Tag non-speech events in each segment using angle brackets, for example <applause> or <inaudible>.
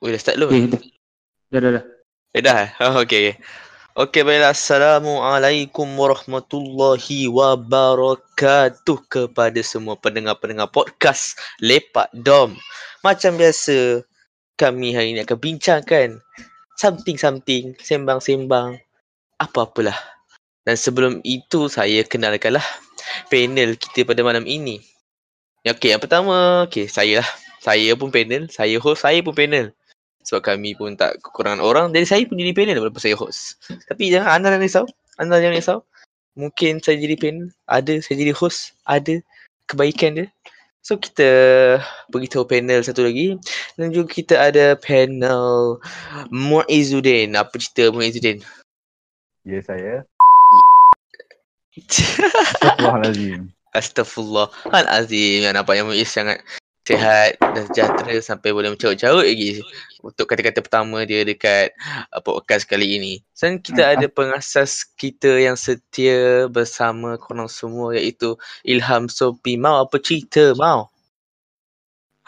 Oh, dah start belum? Okay, dah. Dah, dah, dah. Eh dah? eh? Oh, okay. Okey baiklah. Assalamualaikum warahmatullahi wabarakatuh kepada semua pendengar-pendengar podcast Lepak Dom. Macam biasa, kami hari ini akan bincangkan something-something, sembang-sembang, apa-apalah. Dan sebelum itu, saya kenalkanlah panel kita pada malam ini. Okey, yang pertama, okey, saya lah. Saya pun panel, saya host, saya pun panel. Sebab kami pun tak kekurangan orang. Jadi saya pun jadi panel walaupun saya host. Tapi jangan anda jangan risau. Anda jangan risau. Mungkin saya jadi panel. Ada saya jadi host. Ada kebaikan dia. So kita beritahu panel satu lagi. Dan juga kita ada panel Muizuddin Apa cerita Muizuddin? Ya saya. <laughs> Astagfirullahalazim Astagfirullah Kan Azim yang nampaknya Muiz sangat sihat dan sejahtera sampai boleh mencarut-carut lagi untuk kata-kata pertama dia dekat uh, podcast kali ini. Dan kita ada pengasas kita yang setia bersama korang semua iaitu Ilham Sopi. Mau apa cerita? Mau?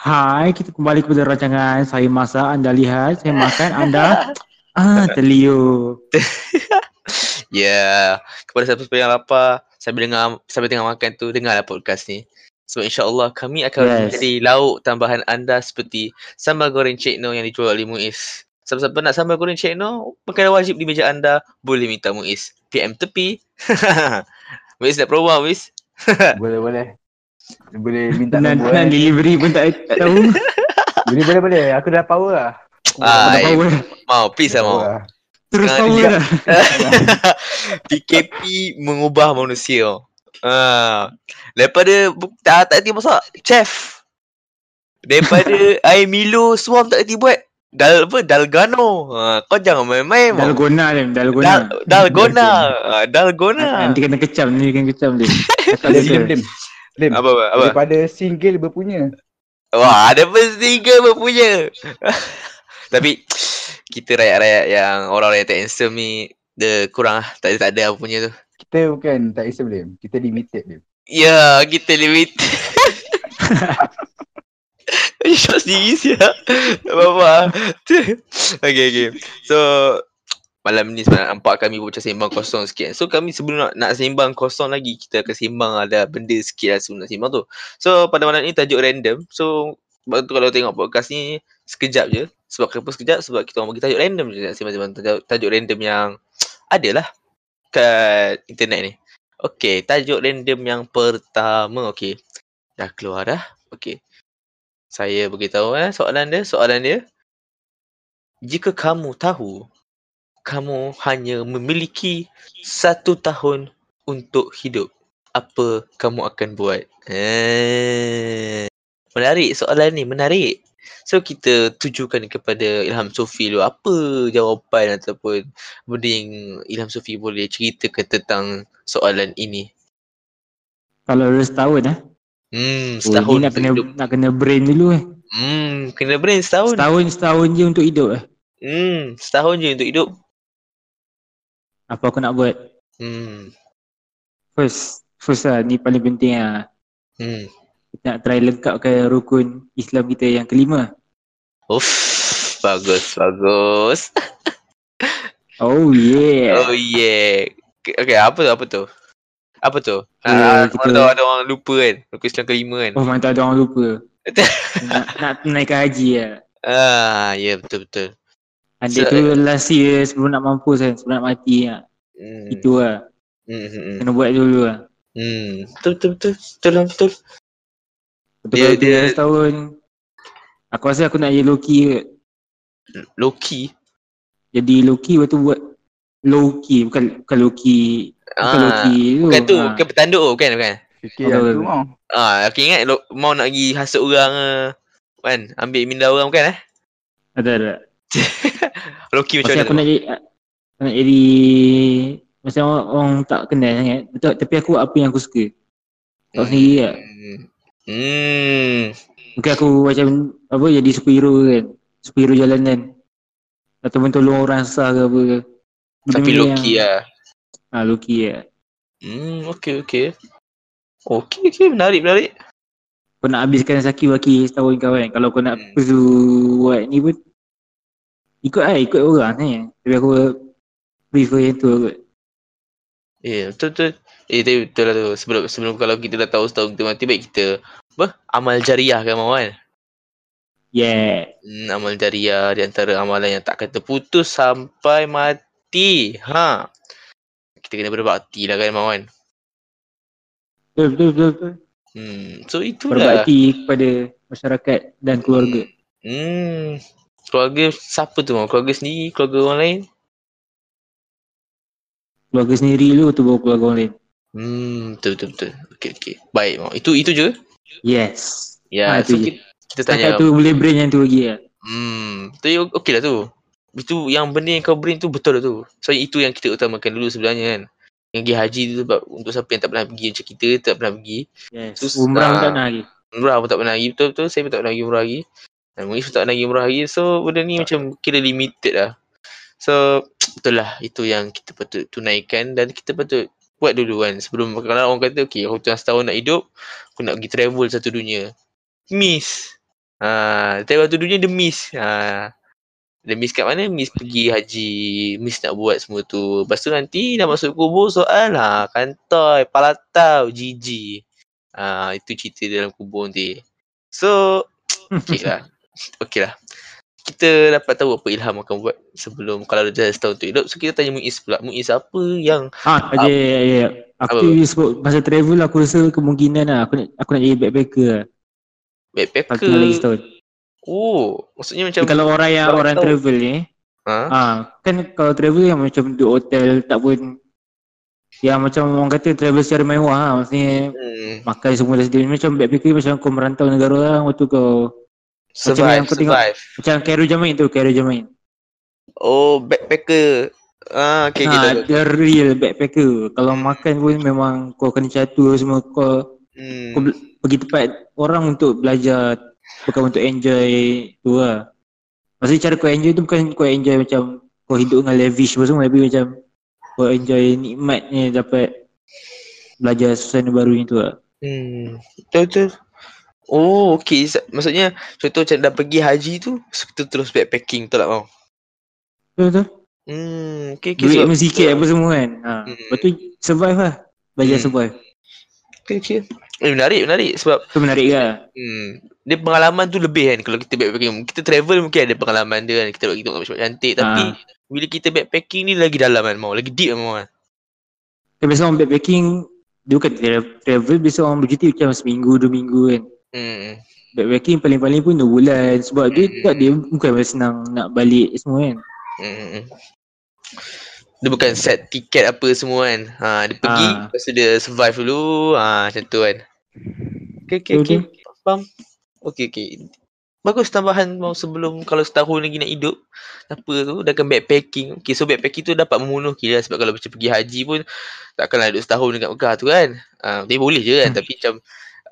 Hai, kita kembali kepada rancangan Saya masak, anda lihat Saya makan, anda <laughs> Ah, terliur <laughs> Ya, yeah. kepada siapa-siapa yang lapar, sambil dengar sambil tengah makan tu, dengarlah podcast ni. So insyaAllah kami akan yes. menjadi lauk tambahan anda seperti sambal goreng Cik No yang dijual oleh Muiz. Siapa-siapa nak sambal goreng Cik No, perkara wajib di meja anda, boleh minta Muiz. PM tepi. <laughs> Muiz nak promo Muiz? <laughs> boleh, boleh. Boleh minta nombor dan eh. delivery pun tak, tak tahu <laughs> Boleh, boleh, boleh. Aku dah power lah. Ah, eh, power mau, please lah mau. lah. Terus power dah PKP mengubah manusia. Ah, daripada tak tak reti masak, chef. Daripada <laughs> air Milo semua tak reti buat. Dal apa? Dalgano. Ha, kau jangan main-main. Dalgona dia, Dalgona Dal, dalgona. Ah, dalgona. Nanti kena kecam, nanti kena kecam <laughs> dia dim, dim. Dim. Apa apa? apa? Daripada single berpunya. Wah, ada pun punya. <laughs> Tapi kita rakyat-rakyat yang orang-orang yang tak handsome ni dia kurang lah. Tak ada, tak ada apa punya tu. Kita bukan tak isem Dim. Kita limited Dim. Ya, kita limit. <laughs> Shot siap. Tak apa-apa. okay, okay. So, malam ni sebenarnya nampak kami macam sembang kosong sikit. So, kami sebelum nak, nak sembang kosong lagi, kita akan sembang ada benda sikit lah sebelum nak sembang tu. So, pada malam ni tajuk random. So, sebab tu kalau tengok podcast ni, sekejap je. Sebab kenapa sekejap? Sebab kita orang bagi tajuk random je sembang-sembang. Tajuk, tajuk random yang adalah kat internet ni. Okay, tajuk random yang pertama. Okay, dah keluar dah. Okay. Saya beritahu eh soalan dia. Soalan dia. Jika kamu tahu kamu hanya memiliki satu tahun untuk hidup, apa kamu akan buat? Eh, menarik soalan ni, menarik. So kita tujukan kepada Ilham Sofi dulu apa jawapan ataupun benda yang Ilham Sofi boleh ceritakan tentang soalan ini. Kalau dah setahun eh Hmm, Oh, setahun ni nak kena, hidup. nak kena brain dulu eh Hmm, kena brain setahun. Setahun, setahun je untuk hidup eh Hmm, setahun je untuk hidup. Apa aku nak buat Hmm, First First lah, ni paling penting lah hmm. Kita nak try lengkapkan rukun Islam kita yang kelima Uff, bagus, bagus. <laughs> Oh yeah Oh yeah. Okay, apa tu, apa tu? Apa tu? Ya, Ah, kita- kita... ada orang lupa kan? Rukun Islam kelima kan? Oh mana tak ada orang lupa <laughs> nak, nak naikkan haji lah Ah, ya yeah, betul betul. Adik So, tu last year sebelum nak mampus kan Sebelum nak mati lah Hmm. Itu lah Hmm, hmm, hmm. Kena buat dulu lah Hmm. Betul betul betul. Betul betul. Betul Dia- dia, dia- setahun Aku rasa aku nak jadi Loki kot Loki. Jadi Loki lepas tu buat Loki bukan bukan Loki bukan Ah, Loki tu. bukan tu, Ah. bukan petanduk bukan bukan. Fikir Betul. yang tu mau. Ah, aku ingat lo, mau nak pergi hasut orang ke kan, ambil minda orang bukan eh? Ada ada. <laughs> Loki macam mana? aku nak jadi aku nak jadi macam orang, orang tak kenal sangat. Betul tapi aku apa yang aku suka. Tak sendiri lah. Hmm. Mungkin aku macam apa jadi superhero kan. Superhero jalanan. Ataupun tolong orang sah ke apa ke. Tapi Benda Loki yang, lah. Ah Loki lah. Hmm, okey okey. Okey okey, menarik menarik. Kau nak habiskan Saki Waki setahun kau kan. Kalau kau nak Hmm. perlu buat ni pun Ikut lah, ikut orang ni. Tapi aku prefer yang tu kot. Eh, betul betul. Eh, tapi betul lah tu. Sebelum sebelum kalau kita dah tahu setahun kita mati baik kita apa? Amal jariah kan mau kan? Yeah. Hmm, amal jariah di antara amalan yang tak akan terputus sampai mati. Ha. Kita kena berbakti lah kan mau kan? Betul, betul, betul. betul. Hmm, so itulah. Berbakti kepada masyarakat dan keluarga. Hmm. Keluarga siapa tu mau? Keluarga sendiri, keluarga orang lain? Keluarga sendiri dulu tu baru keluarga orang lain. Hmm, betul betul betul. Okey okey. Baik mau. Itu itu je. Yes. Ya, Ha, so kita, kita tanya. Tu boleh brain yang tu lagi lah. Hmm, tu okey lah tu. Itu yang benda yang kau bring tu betul lah tu. So itu yang kita utamakan dulu sebenarnya kan. Yang pergi haji tu sebab untuk siapa yang tak pernah pergi macam kita tak pernah pergi. Yes. Sus- Umrah ah. tak nak lagi. Umrah pun tak pernah pergi betul-betul. Saya pun tak pernah pergi umrah lagi. Dan pun tak pernah pergi umrah lagi. So benda ni macam kira limited lah. So <tsk> betul lah itu yang kita patut tunaikan dan kita patut buat dulu kan. Sebelum kalau orang kata okay aku tengah setahun nak hidup. Aku nak pergi travel satu dunia. Miss. Ha, travel satu dunia dia miss. Ha, dia miss kat mana? Miss pergi haji. Miss nak buat semua tu. Lepas tu nanti dah masuk kubur soal ha, kantoi, palatau, gigi. Ah itu cerita dalam kubur nanti. So <tsk> okey lah. <laughs> Okey lah. Kita dapat tahu apa Ilham akan buat sebelum kalau dah setahun tu hidup. So kita tanya Muiz pula. Muiz apa yang Ah, aja ya, ya. Aku Apa? sebut masa travel aku rasa kemungkinan lah aku nak aku nak jadi backpacker lah. Backpacker? lagi setahun. Oh, maksudnya macam kalau orang yang orang tahun? travel ni, ha? ah kan kalau travel yang macam duduk hotel tak pun yang macam orang kata travel secara mewah lah. Maksudnya Hmm, makan semua dah sedia. Macam backpacker macam kau merantau negara orang waktu kau Macam yang survive, tengok- survive. macam Cairo Jamain tu, Cairo Jamain. Oh, backpacker. Ah, okay, ha, tahu. dia real backpacker. Kalau makan pun memang kau kena catur semua kau Hmm. kau pergi tempat orang untuk belajar bukan untuk enjoy tu lah. Maksudnya cara kau enjoy tu bukan kau enjoy macam kau hidup dengan lavish apa semua tapi macam kau enjoy nikmatnya dapat belajar suasana baru ni tu lah. Hmm. Betul betul. Oh, okay. Maksudnya contoh macam dah pergi haji tu, so kita terus backpacking tak mau? Betul betul. Hmm, okay, okay. Duit pun sikit apa semua kan. Ha. Hmm. Lepas tu survive lah. Belajar Hmm. survive. Okay, okay. Eh, menarik, menarik sebab Tu menarik lah. hmm, dia pengalaman tu lebih kan kalau kita backpacking. Kita travel mungkin ada pengalaman dia kan. Kita bagi tengok macam cantik tapi Ha. bila kita backpacking ni lagi dalam kan mau, lagi deep kan mau. kan. Biasa orang backpacking dia bukan tra- travel biasa orang begitu macam seminggu dua minggu kan. Hmm. Backpacking paling-paling pun 2 bulan sebab dia Hmm. tak dia bukan senang nak balik semua kan. Hmm. hmm. Dia bukan set tiket apa semua kan. Ha, dia pergi, Ah. lepas tu dia survive dulu. Ha, macam tu kan. Okay, okay, okay. Betul. Faham? Okay, okay. Bagus tambahan mau sebelum kalau setahun lagi nak hidup. Apa tu, dah akan backpacking. Okay, so backpacking tu dapat memenuh kira sebab kalau macam pergi haji pun takkanlah duduk setahun dekat Mekah tu kan. Ha, tapi boleh je kan. Hmm. Tapi macam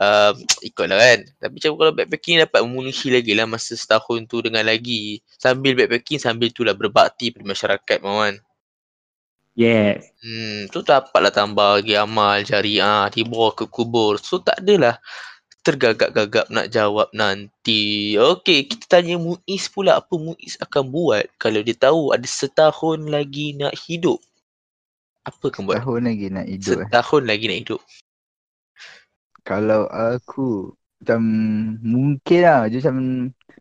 uh, <tsk> ikutlah kan. Tapi macam kalau backpacking dapat memenuhi lagi lah masa setahun tu dengan lagi. Sambil backpacking, sambil tu lah berbakti pada masyarakat mau kan. Yes. Hmm, tu dapatlah tambah lagi amal jariah, dibawa ke kubur. So tak adalah tergagap-gagap nak jawab nanti. Okey, kita tanya Muiz pula apa Muiz akan buat kalau dia tahu ada setahun lagi nak hidup. Apa akan buat? Tahun lagi nak hidup eh. Setahun lagi nak hidup. Kalau aku macam mungkin lah je macam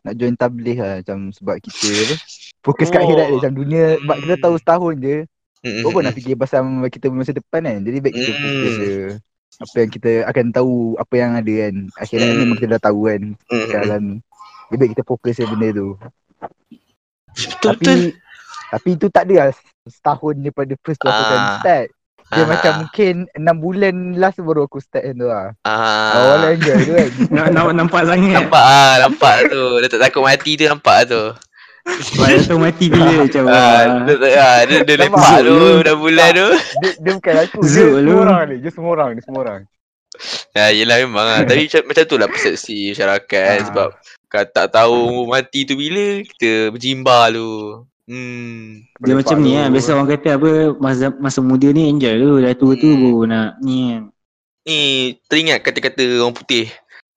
nak join tabligh lah macam sebab kita apa fokus kat Oh. akhirat dia macam dunia sebab kita tahu setahun je. Hmm, apa nak fikir pasal kita masa depan kan? Jadi baik kita fokus Hmm. je. Apa yang kita akan tahu apa yang ada kan? Akhirat ni Hmm. memang kita dah tahu kan? Hmm, kat alam ni. Jadi baik kita fokus je benda tu. Betul tapi betul. tapi itu tak ada lah setahun daripada first tu aku akan Ah. start dia Ah, macam ah. mungkin 6 bulan last baru aku start yang tu lah Ah. awal enjoy tu kan <laughs> nak, nampak sangat. Nampak ah, nampak tu. Dia tak takut mati tu nampak tu. Baru tahu mati bila macam Ah, ah. dia, dia, dia Nampak lepak tu. tu dah bulan tu. dia, dia bukan aku dia Zul semua orang ni dia semua orang dia semua orang Ya, yelah memang lah. Tapi macam, macam tu lah persepsi masyarakat Ah. sebab kalau tak tahu mati tu bila, kita berjimba tu. Hmm. Dia macam ni lah. Biasa orang kata apa masa masa muda ni enjoy tu. Dah tua tu Hmm. baru nak ni kan. Ni teringat kata-kata orang putih.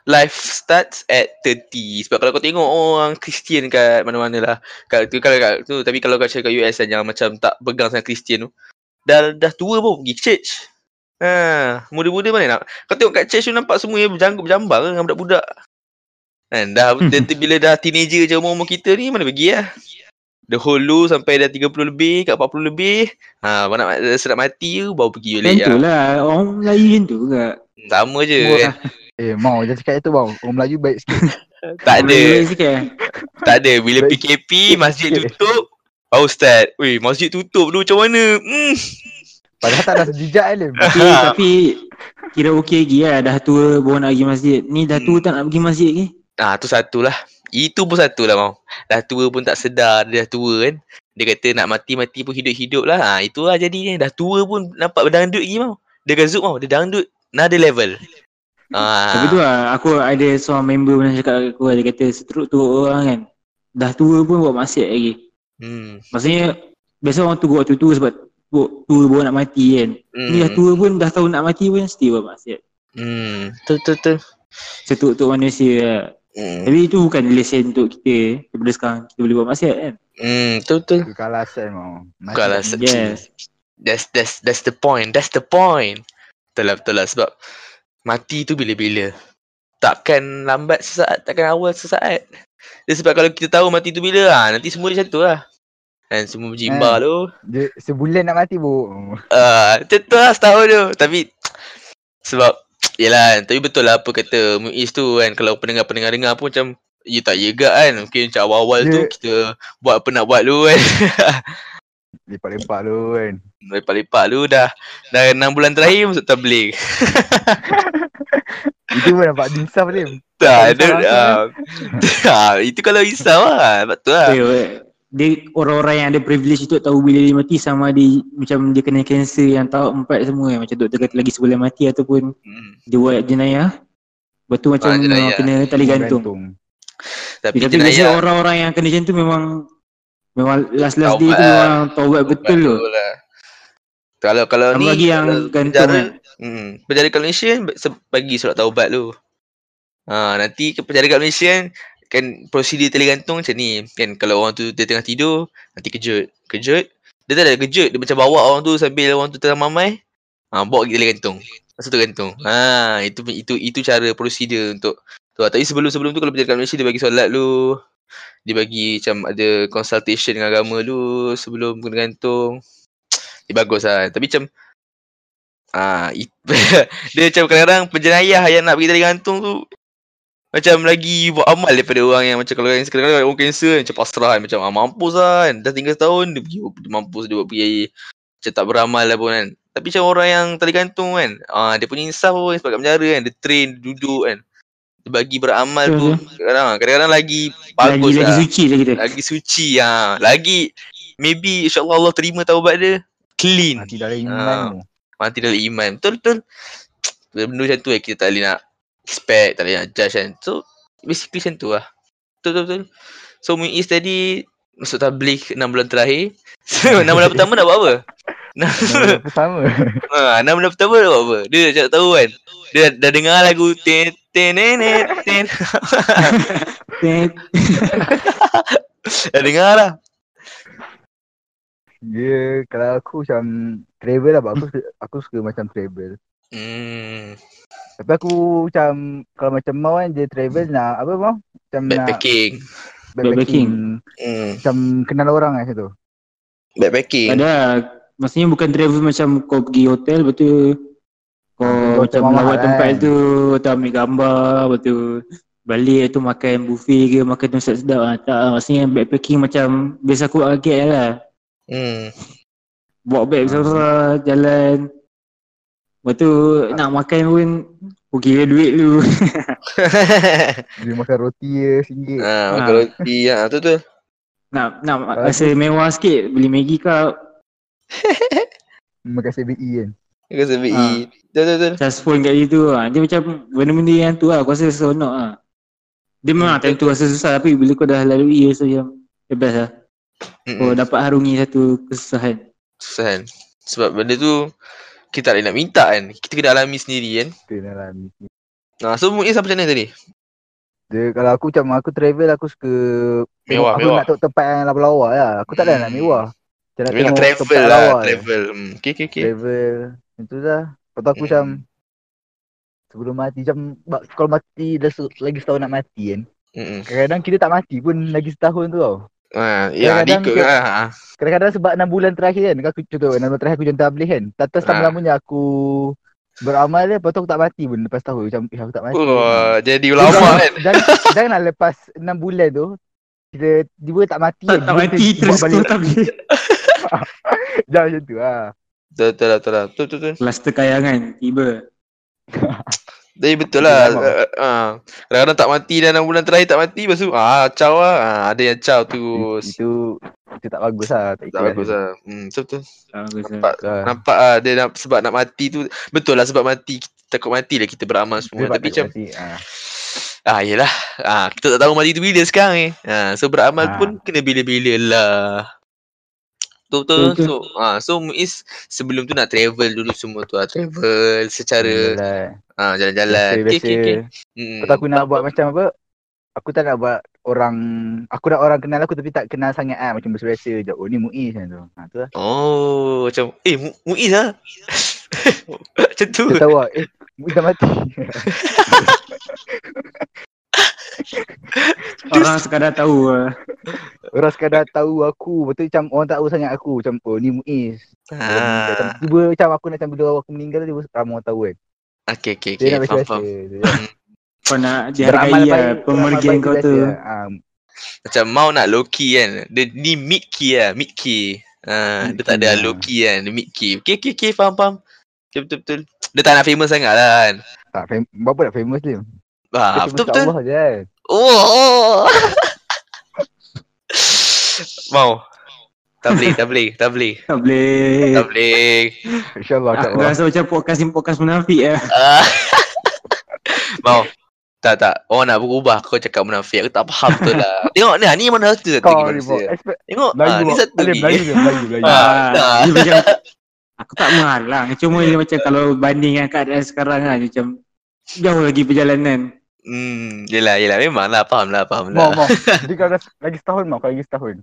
life starts at 30 sebab kalau kau tengok orang Kristian kat mana-mana lah kat tu kalau kat tu tapi kalau kau cakap kat US kan yang macam tak pegang sangat Kristian tu dah dah tua pun pergi church ha muda-muda mana nak kau tengok kat church tu nampak semua yang berjanggut berjambang dengan budak-budak kan dah <laughs> Hmm. bila dah teenager je umur-umur kita ni mana pergi lah The whole lu sampai dah 30 lebih kat 40 lebih ha nak sedap mati tu baru pergi balik tu ya. lah. Orang Melayu macam tu juga. sama je kan <laughs> Eh mau jangan cakap itu bang. Orang Melayu baik sikit. <laughs> tak ada eh. <laughs> Tak ada. Bila PKP, masjid tutup. Oh Ustaz, weh masjid tutup tu macam mana? Hmm. Padahal tak ada sejijak Alim. Tapi, tapi kira okey lagi lah. Dah tua baru nak pergi masjid. Ni dah tua Hmm. tak nak pergi masjid ke? Ah tu satu lah. Itu pun satu lah mau. Dah tua pun tak sedar dia dah tua kan. Dia kata nak mati-mati pun hidup-hidup lah. Ha, itu lah jadinya. Dah tua pun nampak berdangdut lagi mau. Dia gazuk mau. Dia dangdut. Another level. Ah. Tapi tu lah. Aku ada seorang member pernah cakap aku. Dia kata seteruk-teruk orang kan. Dah tua pun buat maksiat lagi. Hmm. Maksudnya biasa orang tua waktu tua sebab tua, tua baru nak mati kan. Hmm. Ni dah tua pun dah tahu nak mati pun still buat maksiat. Hmm. Betul betul betul. Seteruk-teruk manusia lah. Hmm. Tapi itu bukan lesen untuk kita daripada sekarang kita boleh buat maksiat kan. Hmm. Betul betul. Mau. Masih Bukan alasan. Yes. That's that's that's the point. That's the point. Betul lah betul lah sebab mati tu bila-bila. Takkan lambat sesaat, takkan awal sesaat. Dia sebab kalau kita tahu mati tu bila ah nanti semua macam tu lah. Kan semua berjimba Eh. tu. Dia sebulan nak mati bu. Ah, uh, tu lah setahun tu. Tapi sebab Yelah Tapi betul lah apa kata Muiz tu kan Kalau pendengar-pendengar dengar pun macam Ya tak ya gak kan Mungkin macam awal-awal tu Dia- Kita buat apa nak buat dulu kan <laughs> Lepak-lepak tu kan. Lepak-lepak dulu dah Dah 6 bulan terakhir masuk tabligh <laughs> Itu pun nampak dinsaf Alim. Tak, risau uh, <laughs> itu kalau risau lah. Betul lah. Dia, dia orang-orang yang ada privilege tu tahu bila dia mati sama dia macam dia kena kanser yang tahap empat semua kan. Macam doktor kata lagi sebulan mati ataupun Hmm. dia buat jenayah. Lepas tu macam Ah, jenayah. kena tali gantung. Tapi, Tapi, biasa jenayah orang-orang yang kena macam tu memang memang last last day Taubat tu lah. memang taubat betul tu. lah. Kalau kalau Sama ni lagi yang kalau gantung penjara, kan. Hmm, penjara kat Malaysia bagi surat taubat dulu. Ha, nanti ke penjara kat Malaysia kan prosedur tali gantung macam ni. Kan kalau orang tu dia tengah tidur, nanti kejut. Kejut. Dia tak ada kejut, dia macam bawa orang tu sambil orang tu tengah mamai. Ha, bawa pergi tali gantung. Lepas tu gantung. Ha, itu itu itu cara prosedur untuk tu. Tapi sebelum-sebelum tu kalau penjara kat Malaysia dia bagi solat dulu. Dia bagi macam ada consultation dengan agama dulu sebelum kena gantung. Dia bagus lah. Tapi macam Ah, it, <laughs> dia macam kadang-kadang penjenayah yang nak pergi tali gantung tu macam lagi buat amal daripada orang yang macam kalau yang kadang-kadang orang kanser macam pasrah kan macam ah, mampus lah kan dah tinggal setahun dia pergi dia mampus dia buat pergi macam tak beramal lah pun kan tapi macam orang yang tali gantung kan ah, dia punya insaf pun sebab kat penjara kan dia train dia duduk kan dia bagi beramal tu kadang-kadang kadang-kadang lagi Lagi bagus lagi lah suci lagi dia. lagi suci ha. lagi maybe insyaAllah Allah terima taubat dia clean Mati dalam iman Ah. tu. mati dalam iman. Betul betul. Benda macam tu eh kita tak boleh nak expect, tak boleh nak judge kan. So basically macam tu lah. Betul betul betul. So Muiz tadi masuk tabligh 6 bulan terakhir. <laughs> So 6 bulan pertama nak buat apa? Nama pertama. ha, 6 bulan pertama <laughs> nak buat apa? Dia dah cakap tahu kan. Dia dah, dah dengar lagu ten ten nenet ten. dah dengar lah. Dia kalau aku macam travel lah. Aku aku suka macam travel. Hmm, Tapi aku macam kalau macam mau kan dia travel nak apa mau? Macam nak backpacking. backpacking. Hmm, Macam kenal orang kan situ. backpacking. Ada maksudnya bukan travel macam kau pergi hotel lepas tu kau hotel macam lawat kan. tempat tu atau ambil gambar tu balik tu makan buffet ke makan tu sedap ah tak ah. maksudnya backpacking macam biasa aku agak lah Hmm. bawa beg Ah. besar jalan lepas tu nak makan pun aku kira duit lu <laughs> Dia makan roti je singgit. Ah, Ah. makan roti ah, tu tu. nak nak Ah, rasa mewah sikit beli Maggi cup <laughs> Makan CBE kan. Makan sebab Ah. E. Betul betul. betul. charge phone kat situ ah. Dia macam benda-benda yang tu lah aku rasa seronok ah. Dia memang time tu rasa susah tapi bila kau dah lalui rasa macam the best lah. Kau Mm-mm. dapat harungi satu kesusahan. Susah kan. Sebab benda tu kita tak boleh nak minta kan. Kita kena alami sendiri kan. Kita dalam Ah, so Muiz apa macam mana tadi? Dia kalau aku macam aku travel aku suka Mewah, aku mewah. nak tengok tempat yang lawa-lawa lah. Aku tak ada nak Hmm. mewah. Macam nak nak tengok travel tempat lah, lawa travel. Hmm. Okay, okay, okay. Travel. Itu dah. Lepas tu aku Hmm. macam sebelum mati macam kalau mati dah lagi setahun nak mati kan. Mm-mm. Kadang-kadang kita tak mati pun lagi setahun tu tau. Ah, ya, Kadang-kadang ikut lah. Ah. Kadang-kadang sebab 6 bulan terakhir kan. Aku contoh 6 bulan terakhir aku join tabligh kan. Tak tahu Ah. selama-lamanya aku beramal dia. Lepas tu aku tak mati pun lepas tahun. Macam eh, aku tak mati. Wah, jadi Jadi ulama jangan- kan. Jangan, janganlah lepas 6 bulan tu kita tiba tak mati Tak, kan. tak mati terus tu tapi Jangan macam tu lah. Betul, betul lah, betul lah. Betul, betul, betul. Kluster kayangan tiba. <laughs> Jadi betul lah. memang. Uh, uh, kadang-kadang tak mati dan 6 bulan terakhir tak mati. Lepas tu, ah, caw lah. Ah, ada yang caw terus. Itu itu tak bagus lah. Tak, Tak bagus lah. Hmm, betul, betul. Bagus lah. Nampak, lah. nampak lah dia nak, sebab nak mati tu. Betul lah sebab mati. Kita, takut mati lah kita beramal semua. Sebab Tapi tak macam, mati. Ah. ah, yelah. Ah, kita tak tahu mati tu bila sekarang ni. Ah, so beramal Ah. pun kena bila-bila lah. Betul, betul. Betul. So, ah, so Muiz sebelum tu nak travel dulu semua tu lah. Travel secara Jalan. Ah, jalan-jalan. Okay, Biasa-biasa. okay, okay. Hmm. Lepas tu aku nak buat macam apa? Aku tak nak buat orang Aku nak orang kenal aku tapi tak kenal sangat ah macam biasa-biasa je. Oh ni Muiz macam tu. Ha tu lah. Oh, macam eh Mu- Muiz lah. <laughs> macam tu. Kita tahu eh Muiz dah mati. <laughs> Orang sekadar tahu lah. orang sekadar tahu aku. Betul macam orang tak tahu sangat aku. Macam oh ni Muiz. Macam Ah, tiba macam aku nak macam bila aku meninggal tiba ramai orang tahu kan. Okay, okay, Dia okay. nak Faham, faham. Kau nak dihargai lah baik- pemergian kau tu. Ah, Macam mau nak low key kan. Dia ni mid key lah, mid key. Ah, Mid dia tak key, ada ah. low key kan, dia mid key. Okay, okay, okay, faham, faham. Okay, betul, betul. Dia tak nak famous sangat lah kan. tak fam- berapa nak famous dia? Dia Ah, betul, betul. Allah je kan. Oh. <laughs> mau. Tak boleh, tak boleh, tak boleh. Tak boleh. Tak boleh. InsyaAllah Aku Allah. rasa macam podcast ni podcast munafik lah. Ah. mau. Tak, tak. Orang nak berubah kau cakap munafik. Aku tak faham betul lah. <laughs> Tengok ni, ni mana satu satu Kau lagi manusia. Tengok, ah, ni satu lagi. Melayu je, Melayu, Melayu. Ah. Ah, dah. dia macam aku tak menghalang. Cuma dia macam <laughs> kalau bandingkan keadaan sekarang kan macam jauh lagi perjalanan. Hmm, yelah, yelah. Memang lah, faham lah, faham Mau, lah. mau. Jadi <laughs> kalau lagi setahun mau, kalau lagi setahun.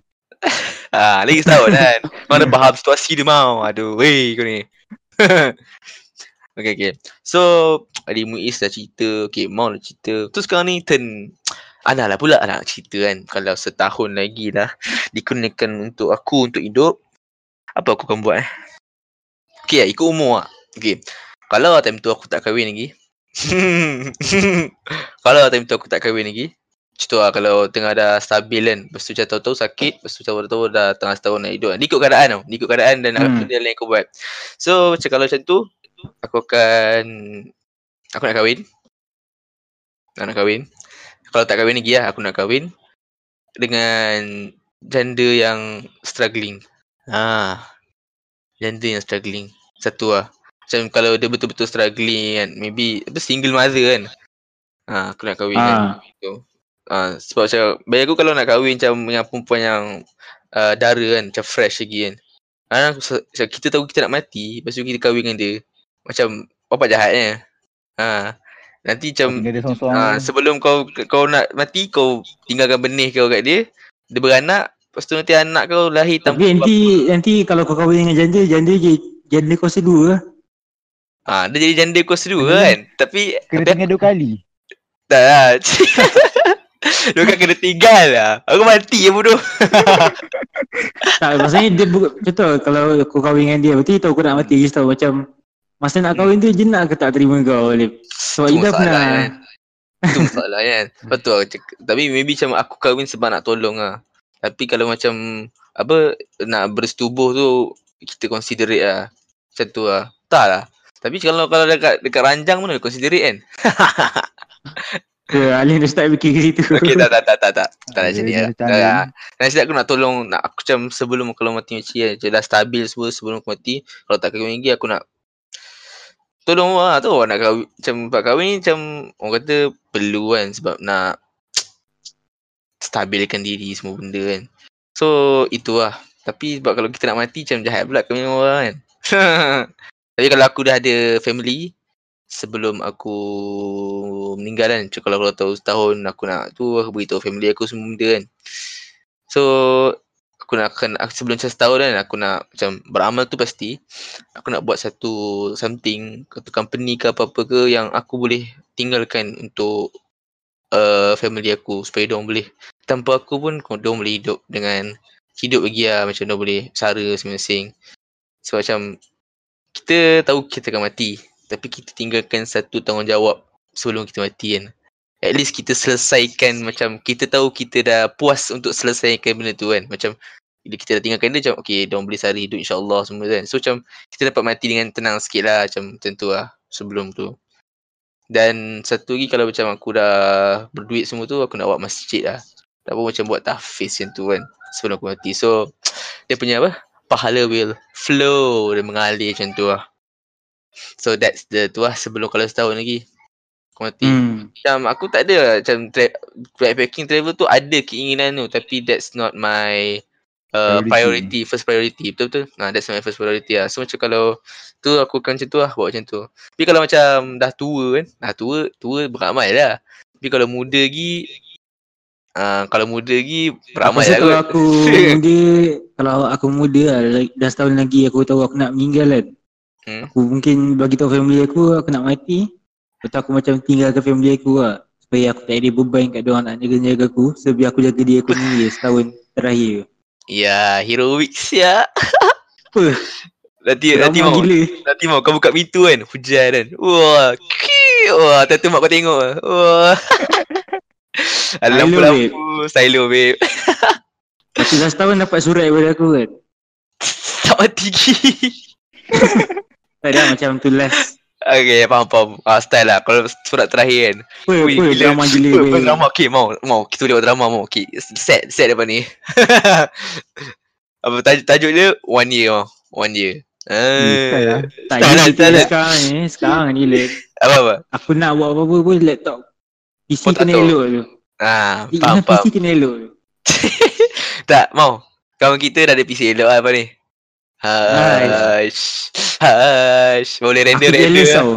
Ah, lagi setahun <laughs> kan. Mana faham situasi dia mau. Aduh, weh kau ni. <laughs> okay, okay. So, Adi Muiz dah cerita. Okay, mau dah cerita. Tu sekarang ni turn Ana lah pula nak cerita kan. Kalau setahun lagi dah dikenakan untuk aku untuk hidup. Apa aku akan buat eh? Okay, ikut umur lah. Okay. Kalau time tu aku tak kahwin lagi. <laughs> kalau time tu aku tak kahwin lagi. Macam tu lah kalau tengah dah stabil kan. Lepas tu macam tahu-tahu sakit. Lepas tu tahu-tahu dah tengah setahun nak hidup. Ni ikut keadaan tau. Ikut keadaan dan Hmm. benda yang aku buat. So macam kalau macam tu. Aku akan. Aku nak kahwin. Aku nak kahwin. Kalau tak kahwin lagi lah. Aku nak kahwin. Dengan janda yang struggling. Ha. Janda yang struggling. Satu lah. Macam kalau dia betul-betul struggling kan. Maybe apa single mother kan. Ha, aku nak kahwin kan. Ah. Ah, sebab macam bagi aku kalau nak kahwin macam dengan perempuan yang uh, dara kan, macam fresh lagi kan. Se- macam kita tahu kita nak mati, lepas tu kita kahwin dengan dia. Macam apa jahatnya. Ha. Nanti macam ah sebelum kau kau nak mati kau tinggalkan benih kau kat dia, dia beranak, lepas tu nanti anak kau lahir tanpa Tapi nanti nanti kalau kau kahwin dengan janda, janda je janda kau sedua lah. Ah, dia jadi janda kos dua Hmm. kan. Tapi Kena tapi tinggal dua kali. tak lah. <laughs> <laughs> Dia kan kena tinggal lah. Aku mati ya bodoh. <laughs> Tak, maksudnya dia bu- contoh kalau kau kahwin dengan dia, berarti tahu kau nak mati je tahu macam masa nak kahwin tu je nak ke tak terima kau Alif. Sebab Tu Ida masalah pernah kan. Itu masalah kan. Betul aku cakap. Tapi maybe macam aku kahwin sebab nak tolong lah. Tapi kalau macam apa nak bersetubuh tu kita considerate lah. Macam tu lah. Tak lah. Tapi kalau kalau dekat dekat ranjang mana considerate kan? <laughs> ke Alif dah start fikir ke situ. Okey tak tak tak tak tak. Tak nak jadi lah. macam. Nanti aku nak tolong nak aku macam sebelum kalau mati macam ni je dah stabil semua sebelum aku mati. Kalau tak kahwin lagi aku nak tolong lah tu nak kahwin macam buat kahwin ni macam orang kata perlu kan sebab nak <tsk> stabilkan diri semua benda kan. So itu lah. Tapi sebab kalau kita nak mati macam jahat pula kami orang kan. <laughs> Tapi kalau aku dah ada family sebelum aku meninggal kan. Cuma kalau tahu setahun aku nak tu aku beritahu family aku semua benda kan. So aku nak akan sebelum macam setahun kan aku nak macam beramal tu pasti aku nak buat satu something satu company ke apa-apa ke yang aku boleh tinggalkan untuk uh, family aku supaya diorang boleh tanpa aku pun diorang boleh hidup dengan hidup lagi lah macam diorang boleh sara masing-masing. So macam kita tahu kita akan mati tapi kita tinggalkan satu tanggungjawab sebelum kita mati kan. At least kita selesaikan macam kita tahu kita dah puas untuk selesaikan benda tu kan. Macam bila kita dah tinggalkan dia macam okay diorang boleh sara hidup insyaAllah semua kan. So macam kita dapat mati dengan tenang sikit lah macam macam tu lah sebelum tu. Dan satu lagi kalau macam aku dah berduit semua tu aku nak buat masjid lah. Tak apa macam buat tahfiz macam tu kan sebelum aku mati. So dia punya apa? Pahala will flow dia mengalir macam tu lah. So that's the tu lah sebelum kalau setahun lagi aku mati. Hmm. Macam aku tak ada lah, macam tra- backpacking travel tu ada keinginan tu tapi that's not my uh, Priority. priority. first priority betul-betul. Nah that's my first priority lah. So macam kalau tu aku akan macam tu lah buat macam tu. Tapi kalau macam dah tua kan, dah tua, tua beramal lah. Tapi kalau muda lagi uh, kalau muda lagi rasa lah kalau kot. aku <laughs> muda, kalau aku muda lah, dah setahun lagi aku tahu aku nak meninggal kan. Hmm. Aku mungkin bagi tahu family aku, aku nak mati. Lepas aku macam tinggalkan family aku lah. Supaya aku tak ada beban kat diorang nak jaga-jaga aku. So biar aku jaga diri aku ni setahun terakhir. Ya, heroic ya. Apa? Nanti nanti mau gila. nanti mau kau buka pintu kan, hujan kan. Wah, ki, wah, tentu mak kau tengok. ah. Wah. <laughs> Ada Silo, lampu-lampu, silo babe. <laughs> Tu dah dapat surat daripada aku kan. Tak. <laughs> Tak ada macam tu last. <laughs> Okay, faham, faham. Ah, style lah. Kalau surat terakhir kan. Apa, Ui, apa drama gila Apa, apa weh. drama? Okay, mau. Mau. Kita boleh buat drama, mau. Okay, set. Set depan ni. <laughs> apa tajuk, tajuk dia? One year, mau. One year. style lah. Ah. Tak Tak ada kita tak nak. sekarang ni. Sekarang ni let. Apa-apa? Aku nak buat apa-apa pun laptop. PC Oh, kena elok tu. Ah, Ingat faham, PC faham. kena elok tu. <laughs> Tak, mau. Kawan kita dah ada PC elok lah apa ni? Hush. Hush. Boleh Aku render-render jealous lah. tau.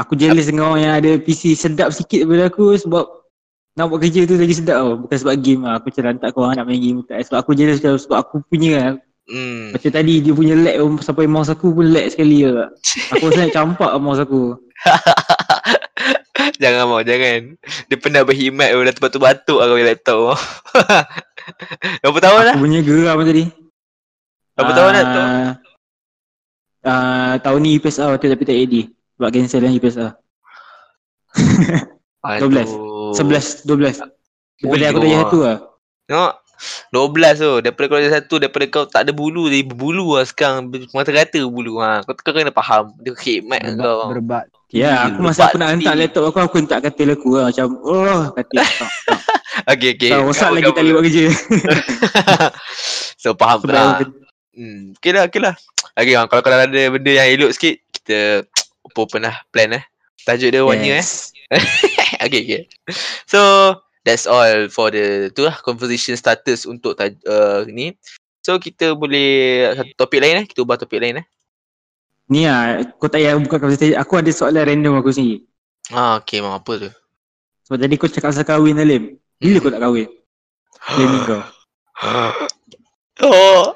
Aku jealous dengan orang yang ada PC sedap sikit daripada aku sebab nak buat kerja tu lagi sedap tau. Bukan sebab game lah. Aku macam lantak korang nak main game. Tak. Sebab aku jealous tau. Sebab aku punya lah. Hmm. Macam tadi dia punya lag pun sampai mouse aku pun lag sekali lah. <laughs> Aku rasa nak campak lah mouse aku. <laughs> jangan mau, jangan. Dia pernah berkhidmat dah terbatuk-batuk lah kau punya laptop. <laughs> Berapa tahun lah? Aku punya geram tadi. Berapa tahun dah tu? Ah, ah, tahun ni UPSR tu tapi tak AD. Sebab cancel kan UPSR. 12. 11, 12. Daripada aku dah satu lah. Tengok. 12 tu. Daripada kau ada satu, daripada kau tak ada bulu, jadi berbulu lah sekarang. Mata-rata bulu. Ha. Kau, kau kena faham. Dia khidmat dengan kau. Berbat, berbat. Ya, Hmm, aku masa aku nak hantar laptop aku, aku hentak katil aku lah. Macam, oh, katil. Tak, tak. <laughs> Okay, okay. Tak, rosak lagi tak boleh buat kerja. <laughs> so, faham Sebab lah. Hmm. Okay lah, okay lah. Okay, bang. Kalau kalau ada benda yang elok sikit, kita open lah. Plan eh. Tajuk dia one year eh. Yes. <laughs> okay, okay. So, that's all for the tu lah conversation starters untuk taj- uh, ni. So, kita boleh satu topik lain eh. Kita ubah topik lain eh. Ni lah, kau tak payah buka conversation. Aku ada soalan random aku sendiri. Ah, okay, mau apa tu? Sebab tadi kau cakap pasal kahwin Alim. Bila Hmm. kau nak kahwin? Planning kau. <gasps> oh.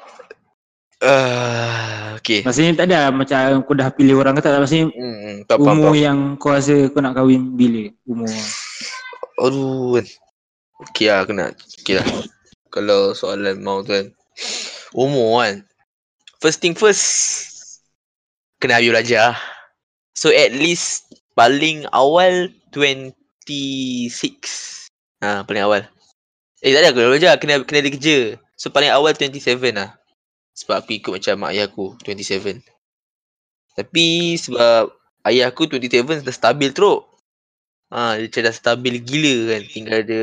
Uh, okay. Maksudnya tak ada macam kau dah pilih orang ke tak. Maksudnya Hmm, tak faham, umur faham. yang kau rasa kau nak kahwin bila? Umur. Aduh kan. Okay lah, aku nak. Okay lah. Kalau soalan mau tu kan. Umur kan. First thing first. Kena habis belajar. So at least paling awal 26. Ha, paling awal. Eh tak ada kena belajar. Kena, kena ada kerja. So paling awal 27 lah. Sebab aku ikut macam mak ayah aku 27. Tapi sebab ayah aku 27 dah stabil teruk. Ha, dia macam dah stabil gila kan. Tinggal ada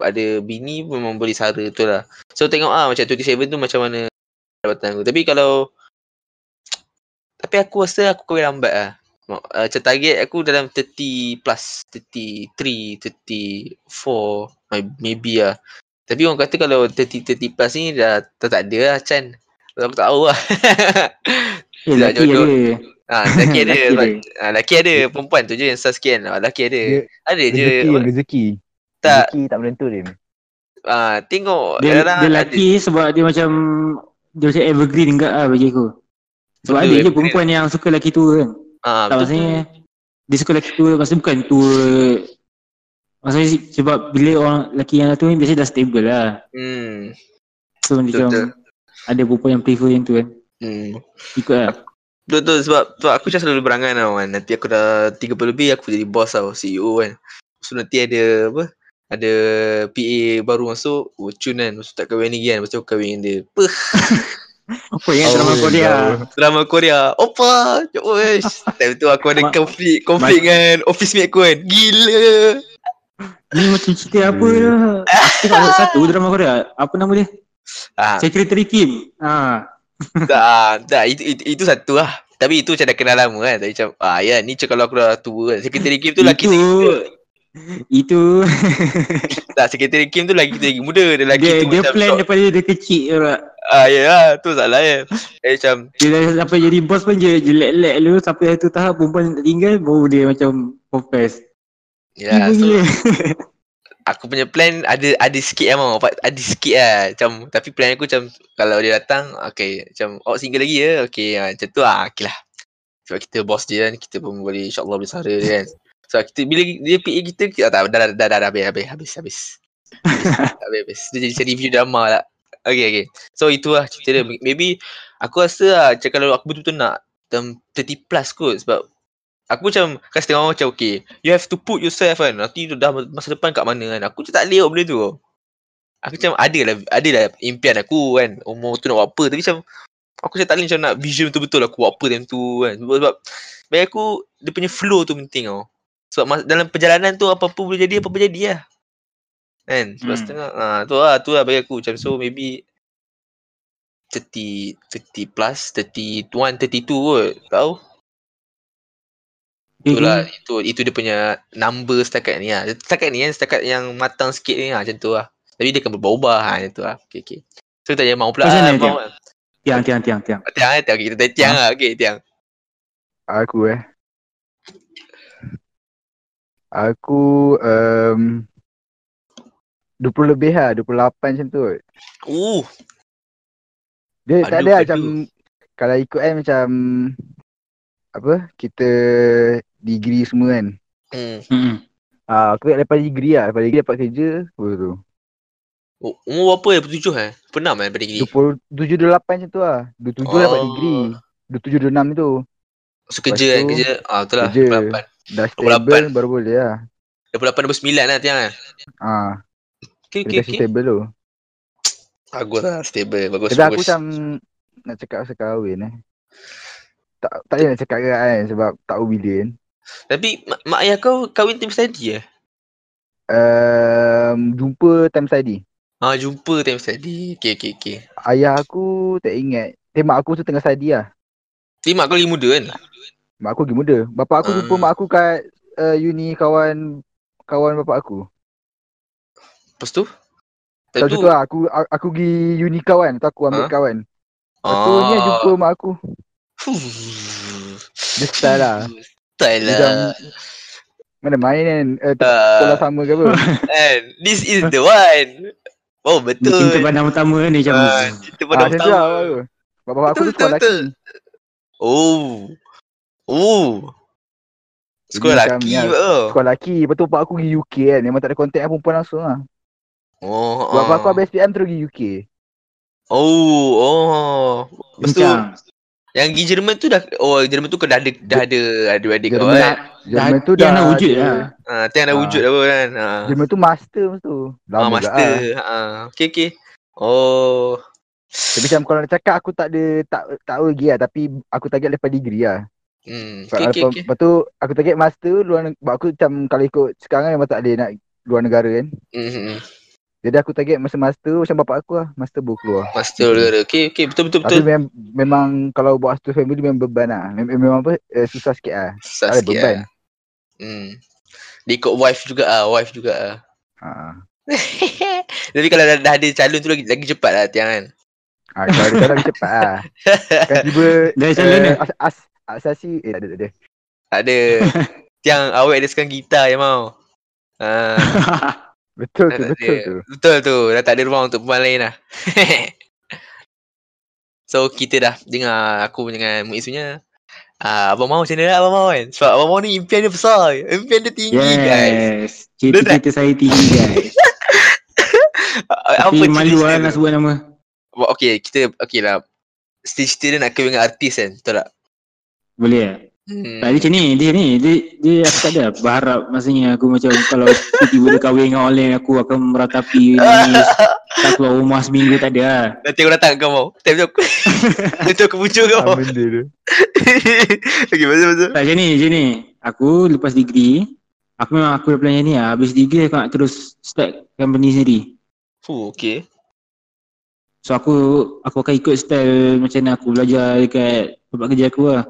ada bini memang boleh sara tu lah. So tengok ah macam 27 tu macam mana jabatan aku. Tapi kalau tapi aku rasa aku kahwin lambat lah. Uh, macam target aku dalam 30 plus 33, 34 may- maybe lah. Tapi orang kata kalau 30, 30 plus ni dah tak, tak ada lah Chan. Aku tak tahu lah. <laughs> Eh, Tak lelaki jodoh. ada. Ah, lelaki <laughs> ada. Lelaki sebab, ada. ah, lelaki ada. Perempuan tu je yang susah sekian. Ah, lelaki ada. Dia ada je. Rezeki, rezeki. Tak. Rezeki tak menentu dia. Ah, tengok. Dia, dia ada. lelaki sebab dia macam dia macam evergreen enggak lah bagi aku. Sebab Betul, ada je evergreen. perempuan yang suka lelaki tua kan. Ah, tak betul. maksudnya dia suka lelaki tua maksudnya bukan tua Maksudnya sebab bila orang lelaki yang tua ni biasanya dah stable lah. Hmm. So macam Betul. ada perempuan yang prefer yang tu kan. Hmm. Ikut lah. Betul betul sebab, sebab aku macam selalu berangan tau kan. Nanti aku dah 30 lebih aku jadi boss tau, CEO kan. So nanti ada apa? Ada PA baru masuk, oh, cun kan. Lepas tu tak kahwin lagi kan. Lepas tu aku kahwin dengan dia. Peh, <laughs> Apa yang drama Oh, Korea? <laughs> jauh. drama Korea. Opa! Josh. Time tu aku ada konflik, konflik dengan office mate aku kan. Gila! Ni macam cerita apa Hmm. dah. Tengok satu drama Korea. Apa nama dia? Ah, Secretary Kim. Ha. tak, <laughs> tak. Itu, itu, itu satu lah. Tapi itu macam dah kenal lama kan. Tapi macam, ah ya ni macam kalau aku dah tua kan. Secretary Kim tu lelaki Itu lagi itu <laughs> Tak, Secretary Kim tu lagi lagi muda. Dia lelaki dia tu dia macam plan daripada dia kecil je tak. Ah ya lah, tu salah ya. Eh macam Dia dah sampai jadi bos pun dia jelek-lek dulu sampai satu tahap perempuan tak tinggal baru dia macam confess. Ya Ibu so aku punya plan ada ada sikit lah mau. Ada sikit lah. Macam tapi plan aku macam kalau dia datang okay macam oh single lagi ya. Okay ah, macam tu ah. Okay lah. Sebab kita bos dia kan kita pun boleh insyaAllah boleh sara dia kan. So kita bila dia PA kita, kita ah, tak, dah, dah, dah, dah, habis, habis, habis, habis. <laughs> Habis, habis. Dia jadi review drama lah. Okay, okay. So itu lah cerita dia. Maybe aku rasa lah macam kalau aku betul-betul nak dalam 30 plus kot sebab aku macam kan setengah orang macam okay you have to put yourself kan nanti tu dah masa depan kat mana kan. Aku macam tak lewat benda tu. Aku macam ada lah ada lah impian aku kan umur tu nak buat apa. Tapi macam aku macam tak boleh macam nak vision betul-betul aku buat apa time tu kan. Sebab, sebab bagi aku dia punya flow tu penting tau. Sebab mas, dalam perjalanan tu apa-apa boleh jadi apa-apa jadi lah. Kan? Sebab hmm. setengah ha, tu lah tu lah bagi aku macam so maybe 30 30 plus 31 32 kot tahu Itulah itu itu dia punya number setakat ni lah. Setakat ni kan setakat yang matang sikit ni lah macam tu lah. Tapi dia akan berubah-ubah ha, macam tu lah. Okey okey. So tanya mau pula. Macam mana, ah, mau. Tiang? Tiang, tiang, tiang, tiang. Tiang eh, tiang kita tanya tiang lah. Okey tiang. Aku eh. Aku um, 20 lebih lah, 28 macam tu. Uh, Dia tak Aduh, ada lah aduh. macam kalau ikut kan macam apa kita degree semua kan. hmm. Hmm. Ah, aku lepas degree lah, lepas degree dapat kerja apa tu. Oh, umur berapa ya? Tujuh eh? Pernah main pada gini? 27 28 macam tu lah. 27 oh. dapat degree. 27 26 tu. So kerja Lepas kan tu, kerja. Ah betul lah. kerja. 28. Dah 28. stable baru boleh lah. 28 29 lah tiang kan. Ah, okey kasi okey. stable tu. Bagus lah stable. Bagus Tapi aku macam nak cakap pasal kahwin eh. Tak tak boleh nak cakap kan sebab tak tahu bila kan. Tapi mak, mak ayah kau kahwin time study eh? Um, jumpa time study. Ah jumpa time study. Okey okey okey. Ayah aku tak ingat. Eh mak aku tu tengah study lah. Tapi mak kau lagi muda kan? Mak aku lagi muda. Bapak aku jumpa Ah. mak aku kat uh, uni kawan kawan bapak aku. Lepas tu? Lepas tu lah aku aku pergi uni kawan. Tu aku ambil Ah. kawan. Lepas tu ni jumpa mak aku. Dia style lah. <laughs> Dia lah. macam mana main kan. Eh, tak Ah, sekolah sama ke apa. and <laughs> this is the one. Oh betul. cinta pandang pertama dia macam Ah, cinta pada Ah, macam tu lah pertama. Bapak aku tu Betul, sekolah betul, lelaki. Oh. Oh. Sekolah macam lelaki ni lah, oh. Sekolah lelaki. Lepas tu bapak aku pergi UK kan. Memang tak ada kontak dengan perempuan langsung lah. Oh. Bapak aku ah. habis SPM terus pergi UK. Oh, oh. Lepas tu. Yang pergi Jerman tu dah oh Jerman tu kau dah ada dah ada adik-adik kau Jerman kan. Jerman Dah- tu dia dah nak wujud ada- lah. Ah, tiang dah Ah. wujud apa kan. Ah. Jerman tu master masa tu. Ah, Lama master. juga lah. Ah. Okey okey. Oh. Tapi macam kalau nak cakap aku tak ada tak tak tahu lagi lah tapi aku target lepas degree lah. Hmm. Okey lepas, okey. lepas tu aku target master luar negara. Aku macam kalau ikut sekarang memang tak boleh nak luar negara kan. Hmm, hmm. hmm. Jadi aku target masa master macam bapak aku lah. Master baru keluar. Master negara. Okey okey betul betul Tapi betul. memang, memang kalau buat satu family memang beban lah. Mem- Memang apa eh, susah sikit lah. Susah Tak ada sikit beban. lah. Hmm. Dia ikut wife juga ah, wife juga ah. Ha. <laughs> Tapi kalau dah, dah ada calon tu lagi lagi cepat lah tiang kan. Ha, kalau dia lagi cepat lah. <laughs> Kan tiba Dah calon dah. as, as, Asasi eh tak ada tak ada. Ada. <laughs> Tiang awet dia sekarang gitar je mau. Ah, Betul tu betul tu. Betul tu. Dah tak ada ruang untuk perempuan lain lah. <laughs> so kita dah dengar aku dengan Muiz punya. Ah, Abang Mau macam mana lah Abang Mau kan? Sebab Abang Mau ni impian dia besar. Impian dia tinggi guys. yes. Cita-cita saya tinggi guys. <laughs> Ah, Tapi malu lah nak sebut nama. Okay, kita okay lah. Cita-cita dia nak kahwin dengan artis kan? Betul tak? Boleh tak? Hmm. Tak, dia macam ni, dia ni, dia, dia aku tak ada berharap maksudnya aku macam kalau tiba-tiba dia kahwin dengan orang aku akan meratapi nangis <laughs> tak keluar rumah seminggu tak ada lah. Nanti aku datang kau mau. Time tu aku. <laughs> Nanti aku muncul kau mau. Benda tu? <laughs> okay, betul-betul. Tak macam ni, macam ni. Aku lepas degree, aku memang aku dah plan macam ni lah. Habis degree aku nak terus start company sendiri. Fuh, okay. So aku aku akan ikut style macam mana aku belajar dekat tempat kerja aku lah.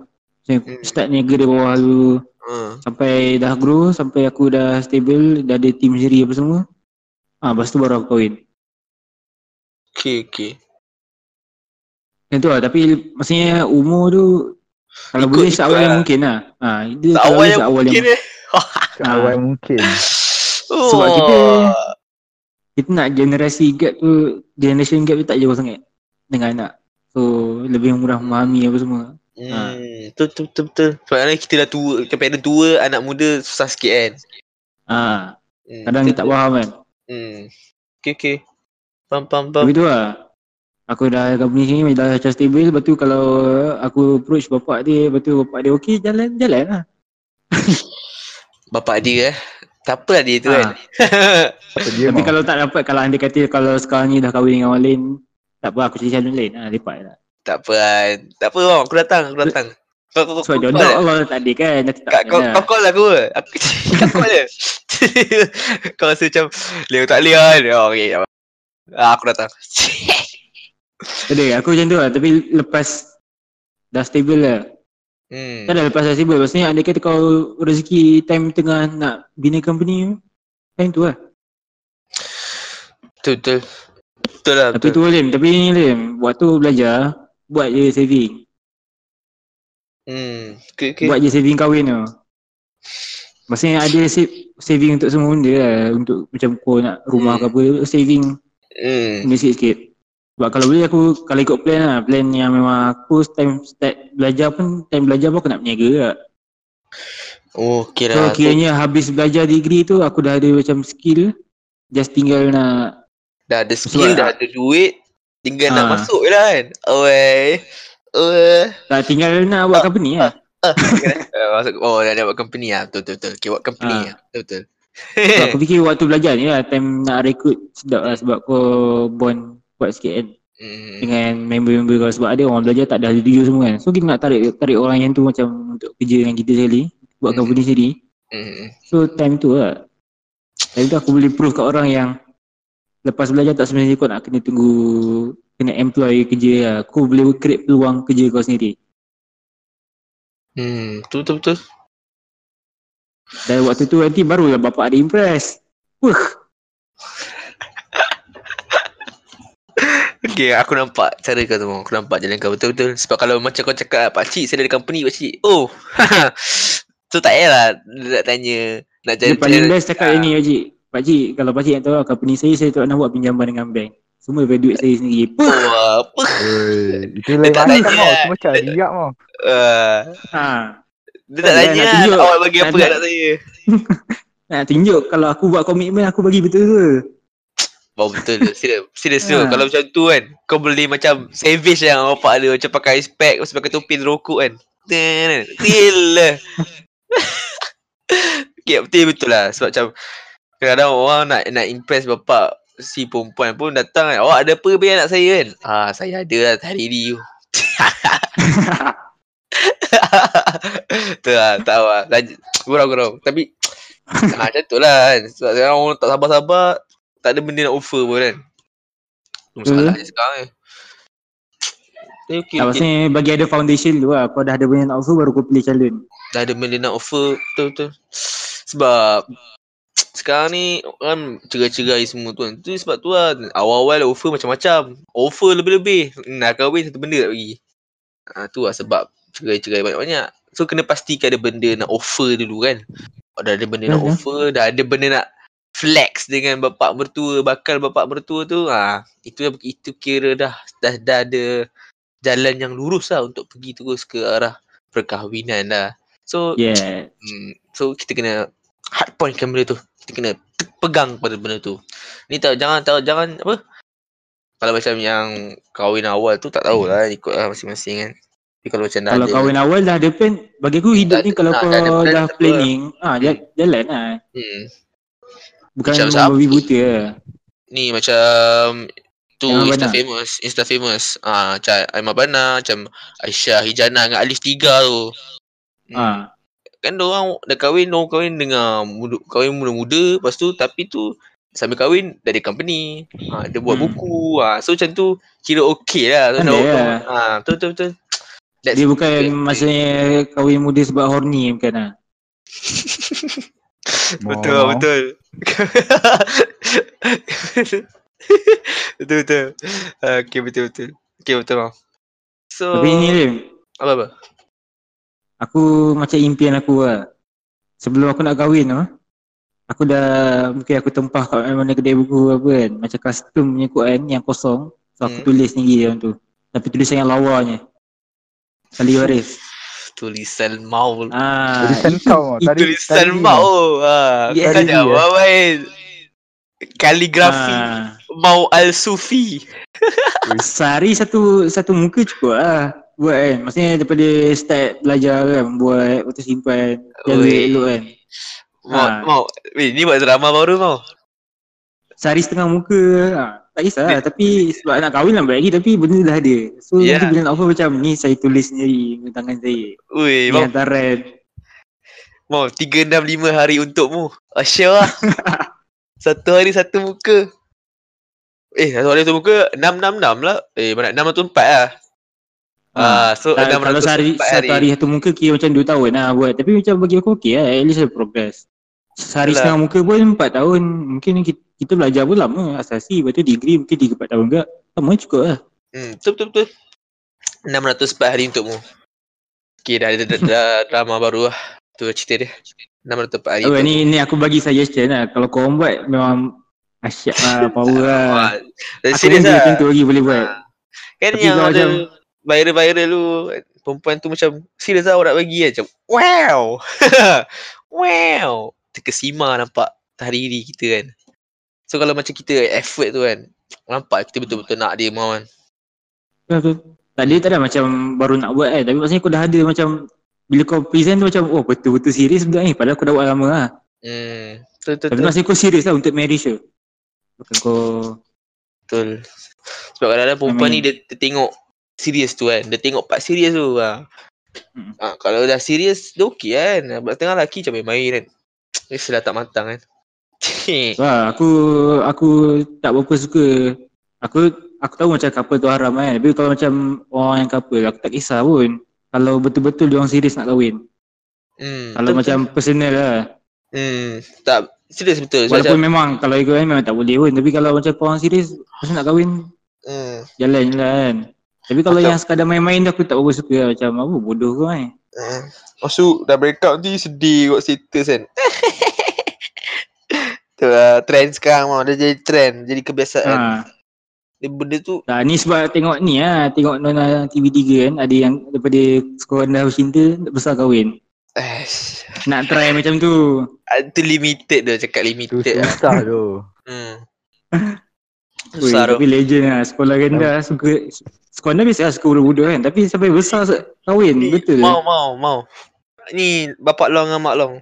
Hmm. start niaga dari bawah dulu Uh, sampai dah grow, sampai aku dah stable, dah ada team sendiri apa semua. Ah, lepas tu baru aku kahwin. okay, okay. Macam tu lah, tapi maksudnya umur tu kalau Ikut- boleh ikut seawal yang lah. mungkin lah. Ha, dia Tak kalau awal yang seawal mungkin yang eh. Awal mungkin. Sebab Oh. kita- kita nak generasi gap tu, generation gap tu tak jauh sangat dengan anak. So lebih mudah memahami apa semua. Hmm, betul, betul, betul, betul. Sebabnya kita dah tua, parent tua, anak muda susah sikit kan. Ah, Hmm, kadang betul, tak faham kan. Hmm. Okay, okay. Faham, faham, faham. Begitu lah. Aku dah company sini dah macam stable Lepas tu kalau aku approach bapak dia Lepas tu bapak dia okey jalan jalan lah <laughs> Bapak dia eh. Tak apa lah dia tu Ah. kan. Dia Tapi mau? kalau tak dapat Kalau anda kata Kalau sekarang ni dah kahwin dengan orang lain Tak apa aku cari calon lain ha, Lepak lah tak apa kan. Tak apa bang, aku datang, aku datang. Kau, kau, kau, kau, jodoh call, Allah tak ada kan Nanti tak Kak, kau, kau call aku ke? Aku <laughs> kau call je. <laughs> kau rasa macam, Leo tak boleh kan? Oh, okay. Ah, aku datang. <laughs> Ada aku macam tu lah Tapi lepas Dah stable lah hmm. Kan dah lepas dah stable Maksudnya andai kata kau Rezeki time tengah Nak bina company Time tu lah Betul, betul. Betul lah, Tapi betul. tu Lim Tapi ni Lim Waktu belajar Buat je saving Hmm. Okay, okay. okay. Buat je saving kahwin tu Maksudnya ada save, saving untuk semua benda lah Untuk macam kau nak rumah Hmm. ke apa Saving Hmm. benda sikit-sikit Sebab kalau boleh aku Kalau ikut plan lah Plan yang memang aku time start belajar pun Time belajar pun aku nak berniaga lah Oh, okay So lah. kiranya habis belajar degree tu Aku dah ada macam skill Just tinggal nak Dah ada skill, Sebab- dah ada duit. Tinggal nak Ah. masuk je lah kan. Oi. Oi. tak Tinggal nak buat company lah Uh, masuk, oh, dah, dah buat company lah. Betul, betul, betul. Okay, buat company Ah. lah. Betul, betul. So aku fikir waktu belajar ni lah Time nak recruit sedap lah Sebab kau bond kuat sikit kan Hmm. dengan member-member kau sebab ada orang belajar tak ada review semua kan. So kita nak tarik tarik orang yang tu macam untuk kerja dengan kita sekali, buat Mhm. company sendiri. Hmm. So time tu lah. Time tu aku boleh prove kat orang yang lepas belajar tak sebenarnya kau nak kena tunggu kena employ kerja lah. Kau boleh create peluang kerja kau sendiri. Hmm. Betul, betul, betul. Dan waktu tu nanti barulah bapak ada impress. Wah, Okay, aku nampak cara kau tu. Aku nampak jalan kau betul-betul. Sebab kalau macam kau cakap, Pakcik saya ada company, Pakcik. Oh. <laughs> so tak payahlah nak tanya. Nak dia cari paling best cakap yang ni pakcik. Pakcik, kalau pakcik yang tahu company saya, saya tak nak buat pinjaman dengan bank. Semua daripada duit saya sendiri. Puh. <laughs> Oh, apa? Oi, itu Dia lain tak tanya. mau. Tu macam riak mau. Uh, Ha. dia tak tanya lah, awak bagi apa Nak- kat saya. <laughs> Nak tunjuk kalau aku buat komitmen aku bagi betul ke? Oh betul tu. Serius. Ha. Kalau macam tu kan, kau boleh macam savage yang bapak dia macam pakai spek, tu pakai topi rokok kan. Real lah. <laughs> okay, betul betul lah. Sebab macam kadang-kadang orang nak nak impress bapak si perempuan pun datang kan. Awak ada apa bagi anak saya kan? Ah, saya ada lah hari ni. <laughs> Betul lah, tahu lah. Lanjut. Gurau-gurau. Tapi, <tsk> ah, macam tu lah kan. Sebab sekarang orang tak sabar-sabar, tak ada benda nak offer pun kan. Tu masalah je sekarang ni. Tapi okay, Tak okay. maksudnya bagi ada foundation dulu lah. Kau dah ada benda nak offer baru kau pilih calon. Dah ada benda nak offer, betul-betul. Sebab, sekarang ni kan cerai-cerai semua tu kan. Tu sebab tu lah, awal-awal offer macam-macam. Offer lebih-lebih. Nak kahwin satu benda tak bagi. Ha, tu lah sebab cerai-cerai banyak-banyak. So kena pastikan ada benda nak offer dulu kan. Dah ada benda nak Betul, offer, dah ada benda nak flex dengan bapak mertua, bakal bapak mertua tu. Ha, itu itu kira dah dah dah ada jalan yang lurus lah untuk pergi terus ke arah perkahwinan dah. So Yeah. Hmm, so kita kena hard point kan benda tu. Kita kena pegang pada benda tu. Ni tahu jangan tahu jangan apa? Kalau macam yang kahwin awal tu tak tahulah ikut lah masing-masing kan. Tapi kalau macam dah Kalau ada, kahwin awal dah ada plan, bagi aku hidup Tak ni kalau kau dah dah tak apa. planning, ah ja- jalan lah. hmm, Bukan Macam siapa? buta lah. ni macam tu Insta Bana. famous, Insta famous. Ah, macam Aiman Bana, macam Aisyah Hijana dengan Alif Tiga tu. Hmm. Ah. Kan orang dah kahwin, orang kahwin dengan muda, kahwin muda-muda, lepas tu tapi tu sambil kahwin ada company. Ha, dia buat Hmm. buku. Ha, so macam tu kira okey lah. So, Pandai dah- lah. Ha, betul betul betul. That's Dia bukan good. maksudnya kahwin muda sebab horny bukan lah. <laughs> betul Oh. <laughs> betul. betul betul. Okey betul betul. Okey betul bang. So Tapi ni Lim, apa apa? Aku macam impian aku lah. Sebelum aku nak kahwin tu, aku dah mungkin aku tempah kat mana kedai buku apa kan. Macam custom punya Quran yang kosong. So aku Hmm. tulis sendiri dalam tu. Tapi <laughs> tulisan yang lawanya. Kali waris. Tulisan mau. Ah, Tulisan kau tadi Tulisan tadi mau. Ha, Yes. Tadi dah dia. main. Kaligrafi ah, mau al-sufi. Sehari satu satu muka cukup lah buat kan. Maksudnya daripada start belajar kan buat waktu simpan jaga Oi. elok kan. Mau, Ah. mau. Weh, ni buat drama baru mau. Sehari setengah muka ha, tak kisah lah. Tapi sebab nak kahwin lambat lagi tapi benda dah ada. So Ya. nanti bila nak offer macam ni saya tulis sendiri dengan tangan saya. Ui, Ni mau. hantaran. Mau 365 hari untukmu. Asyik lah. <laughs> satu hari satu muka. Eh, satu hari satu muka 666 lah. Eh, mana 604 lah. Ah, so Tak, kalau 604 sehari, satu hari satu muka kira macam 2 tahun lah buat. Tapi macam bagi aku okey lah. At least ada progress. Sehari Yalah. setengah muka pun 4 tahun. Mungkin kita, kita belajar pun lama. Asasi. Lepas tu degree mungkin 3-4 tahun juga. Sama cukup lah. Hmm, betul betul betul. 604 hari untukmu. Okay, dah ada <laughs> drama baru lah. Tu cerita dia. 604 hari Oh, ni, ni aku bagi suggestion lah. Kalau korang buat memang asyik lah. Power lah. Aku pun lah. macam tu lagi boleh buat. Ah. Kan Tapi yang ada macam- viral-viral tu perempuan tu macam serius lah nak bagi kan macam wow. <laughs> wow. Terkesima nampak tahriri kita kan. So kalau macam kita effort tu kan nampak kita betul-betul nak dia mau kan. Betul. Tak tak ada macam baru nak buat kan. Tapi maksudnya aku dah ada macam bila kau present tu macam oh betul-betul serius benda ni. Padahal aku dah buat lama lah. Hmm. Betul betul Tapi betul. maksudnya kau serius lah untuk marriage tu. Bukan kau betul. Sebab kadang-kadang perempuan ni dia, dia tengok serius tu kan. Dia tengok part serius tu ha. Hmm. ha. kalau dah serius dia okey kan. Sebab tengah lelaki macam main-main kan. Dia sudah tak matang kan. Wah, <laughs> aku aku tak berapa suka. Aku aku tahu macam couple tu haram kan. Tapi kalau macam orang yang couple aku tak kisah pun. Kalau betul-betul dia orang serius nak kahwin. hmm. Kalau betul, macam personal lah. Hmm, tak serius betul. Walaupun macam, memang kalau ikut kan memang tak boleh pun. Tapi kalau macam orang serius pasal nak kahwin hmm, jalan je lah kan. Tapi kalau Macam- yang sekadar main-main tu aku tak berapa suka lah. Macam apa bodoh kau kan. hmm. Maksud dah break up nanti sedih kot status kan. <laughs> tu lah trend sekarang mau dia jadi trend, jadi kebiasaan. Ha. Dia benda tu Tak, ni sebab tengok ni lah. Tengok Nona TV3 kan. Ada yang daripada sekolah dah cinta besar kahwin. eh Nak try macam tu. itu limited dah cakap Tu limited lah. susah tu. Hmm. <laughs> Ui, tapi legend lah. Sekolah rendah suka. Sekolah rendah biasa lah suka budak-budak kan. Tapi sampai besar kahwin. Ni, Betul. Mau mau mau. Ni bapak long dengan mak long.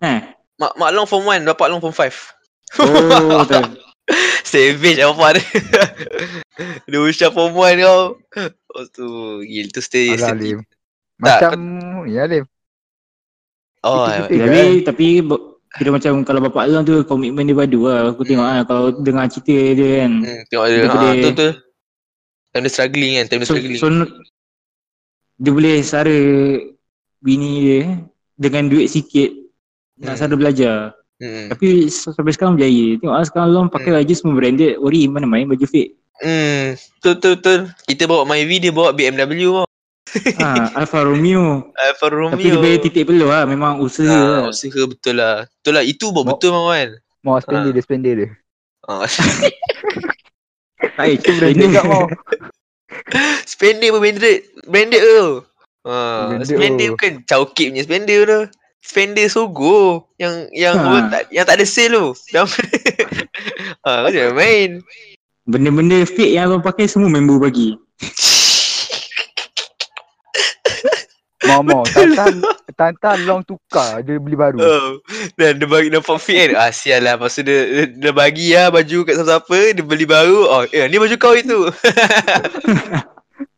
Ha. Mak mak long form 1, bapak long form 5. Oh, <laughs> betul. Savage apa dia. <laughs> Dia usia form 1 kau. Oh tu, gila tu stay. Alah stay- Lim. Macam ya Lim. Oh, Kita- Eh, kita- tapi tapi bo- kira macam kalau bapak long tu komitmen dia padu lah. Aku tengok lah kalau dengar cerita dia kan. Hmm, tengok dia. Ha, tu tu. Time dia struggling kan, time dia So, struggling. so dia boleh sara bini dia dengan duit sikit nak Hmm. sara belajar. Hmm. Tapi sampai sekarang berjaya. Tengok lah sekarang long pakai baju semua branded. Ori mana main baju fake. Hmm, tu tu tu. Kita bawa Myvi dia bawa BMW tau. Ha, <laughs> Alfa Romeo. Alfa Romeo. Tapi dia bayar titik peluh lah. Memang usaha Ah, lah. usaha betul lah. Betul lah. Itu buat betul. Mau spender Ah. dia spender dia. Ah. <laughs> Tak, itu Branded kat mau. <laughs> spender pun branded. Branded tu. Ah, Branded spender bukan Chowkip punya spender tu. Spender Sogo yang yang Ha. tak, yang tak ada sale tu. Yang ah, kau jangan main. Benda-benda fake yang abang pakai semua member bagi. Mau mau. Tantan tantan long tukar dia beli baru. Oh. Dan dia bagi nampak fit kan. Ah sial lah. Tu dia, dia, dia bagi lah baju kat siapa-siapa. Dia beli baru. Oh eh ni baju kau itu. <laughs>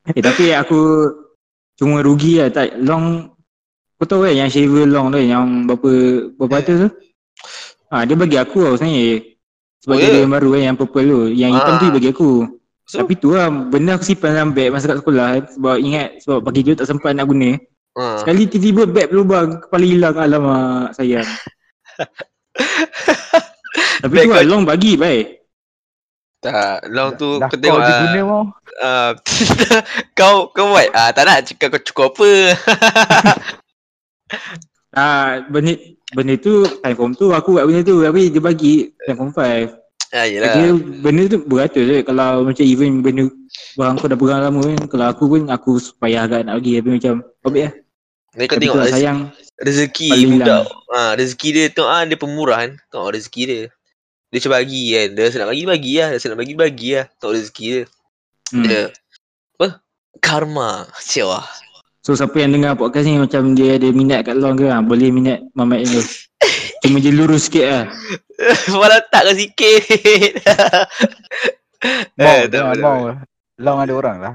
Eh tapi aku cuma rugi lah. Tak, long kau tahu kan yang shaver long tu yang berapa berapa ratus tu? Ha, dia bagi aku tau sebenarnya. Sebab Oh, dia ya? yang baru kan yang purple tu. Yang hitam Ah. tu dia bagi aku. So, Tapi tu lah benda aku simpan dalam beg masa kat sekolah sebab ingat sebab pagi tu tak sempat nak guna. Ah. Sekali tiba-tiba beg berlubang kepala hilang alamak sayang. <laughs> Tapi tu lah kau- long bagi baik. Tak, long tu Dah kau kau tengok dia ah, guna mau. ah, <laughs> kau kau buat ah tak nak cakap kau cukup apa. <laughs> Ah benda benda tu time form tu aku buat benda tu tapi dia bagi time form 5. ah Dia yalah. benda tu beratus je kalau macam even benda barang kau dah pegang lama kan kalau aku pun aku payah agak nak bagi tapi macam ambil lah. Ni kau Tapi tengok tu lah rez- sayang rezeki budak. Ah rezeki dia tu ah dia pemurah kan. Tengok rezeki dia. Dia cuba bagi kan. Dia rasa nak bagi bagi lah. Dia rasa nak bagi bagi lah. Tengok rezeki dia. hmm. Dia apa? Karma. Sial lah. So siapa yang dengar podcast ni macam dia ada minat kat long ke ha, boleh minat Mamat ni tu. <laughs> Cuma je lurus sikit lah. <laughs> Malah tak kau sikit. Mau, Eh, tak mau. apa. Long ada orang lah.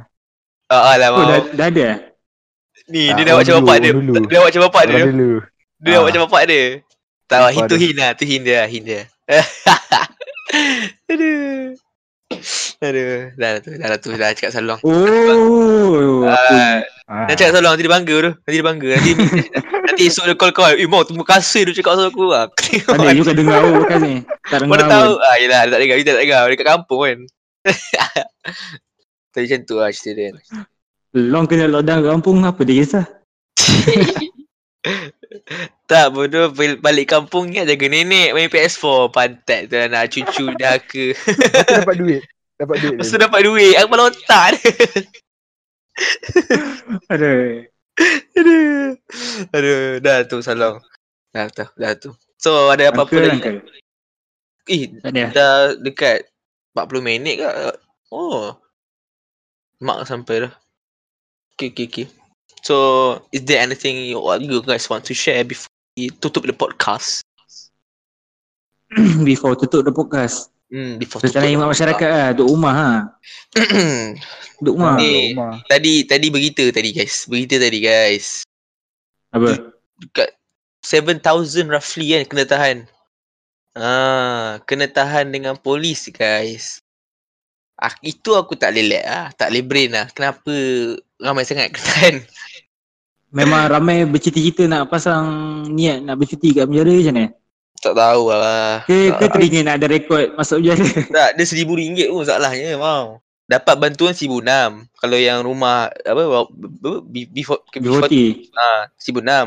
Ah, ah lah Oh mau. dah, dah ada eh? Ni dia dah orang macam bapak dia. Dia macam bapak dia. Dia Ah. macam bapak dia. Tak lah, Bapak itu dia. hin lah. Itu hin dia lah, hin dia. <laughs> Aduh. Aduh. Dah lah tu, dah lah tu. Dah cakap salong. Oh, aku Ah, Ah. Dah cakap salong, nanti dia bangga tu. Nanti dia bangga. Nanti, <laughs> nanti esok dia call call. Eh, mau terima kasih dia cakap pasal aku lah. ada you kan dengar oh podcast ni. Tak Mana dengar tahu. pun. Ah, yelah, dia tak dengar. Dia tak dengar. Dia kat kampung kan. <laughs> Tapi macam tu lah cerita dia. Long kena lockdown kampung apa dia kisah? <laughs> Tak bodoh bal- balik kampung ingat jaga nenek main PS4 pantat tu anak cucu dah ke. Dapat duit. Dapat duit. Dia. tu dapat duit aku kepala otak dia. <laughs> Aduh. Aduh. Aduh, dah tu salong. Dah tu, dah tu. So ada apa-apa lagi? uncle. Eh, Tak ada. dah dekat 40 minit ke? Oh. Mak sampai dah. Okay, okay, okay. So, is there anything you, you guys want to share before we tutup the podcast? <coughs> Before tutup the podcast. Hmm, before Rencana tutup masyarakat lah. Duduk rumah ha. <coughs> Duduk rumah. Ah, rumah. tadi tadi berita tadi guys. Berita tadi guys. Apa? Dekat 7000 roughly kan kena tahan. Ah, kena tahan dengan polis guys. Ah, itu aku tak boleh let ah, tak boleh brain lah. Kenapa ramai sangat tahan? <laughs> Memang ramai bercita-cita nak pasang niat nak bercuti kat penjara macam mana? Tak tahu lah. Ke, ke Tak, teringin nak ada rekod masuk penjara? <laughs> tak dia seribu ringgit pun masalahnya mau. Dapat bantuan seribu enam. Kalau yang rumah apa apa, B- B4 ke B40 B40. ah seribu enam.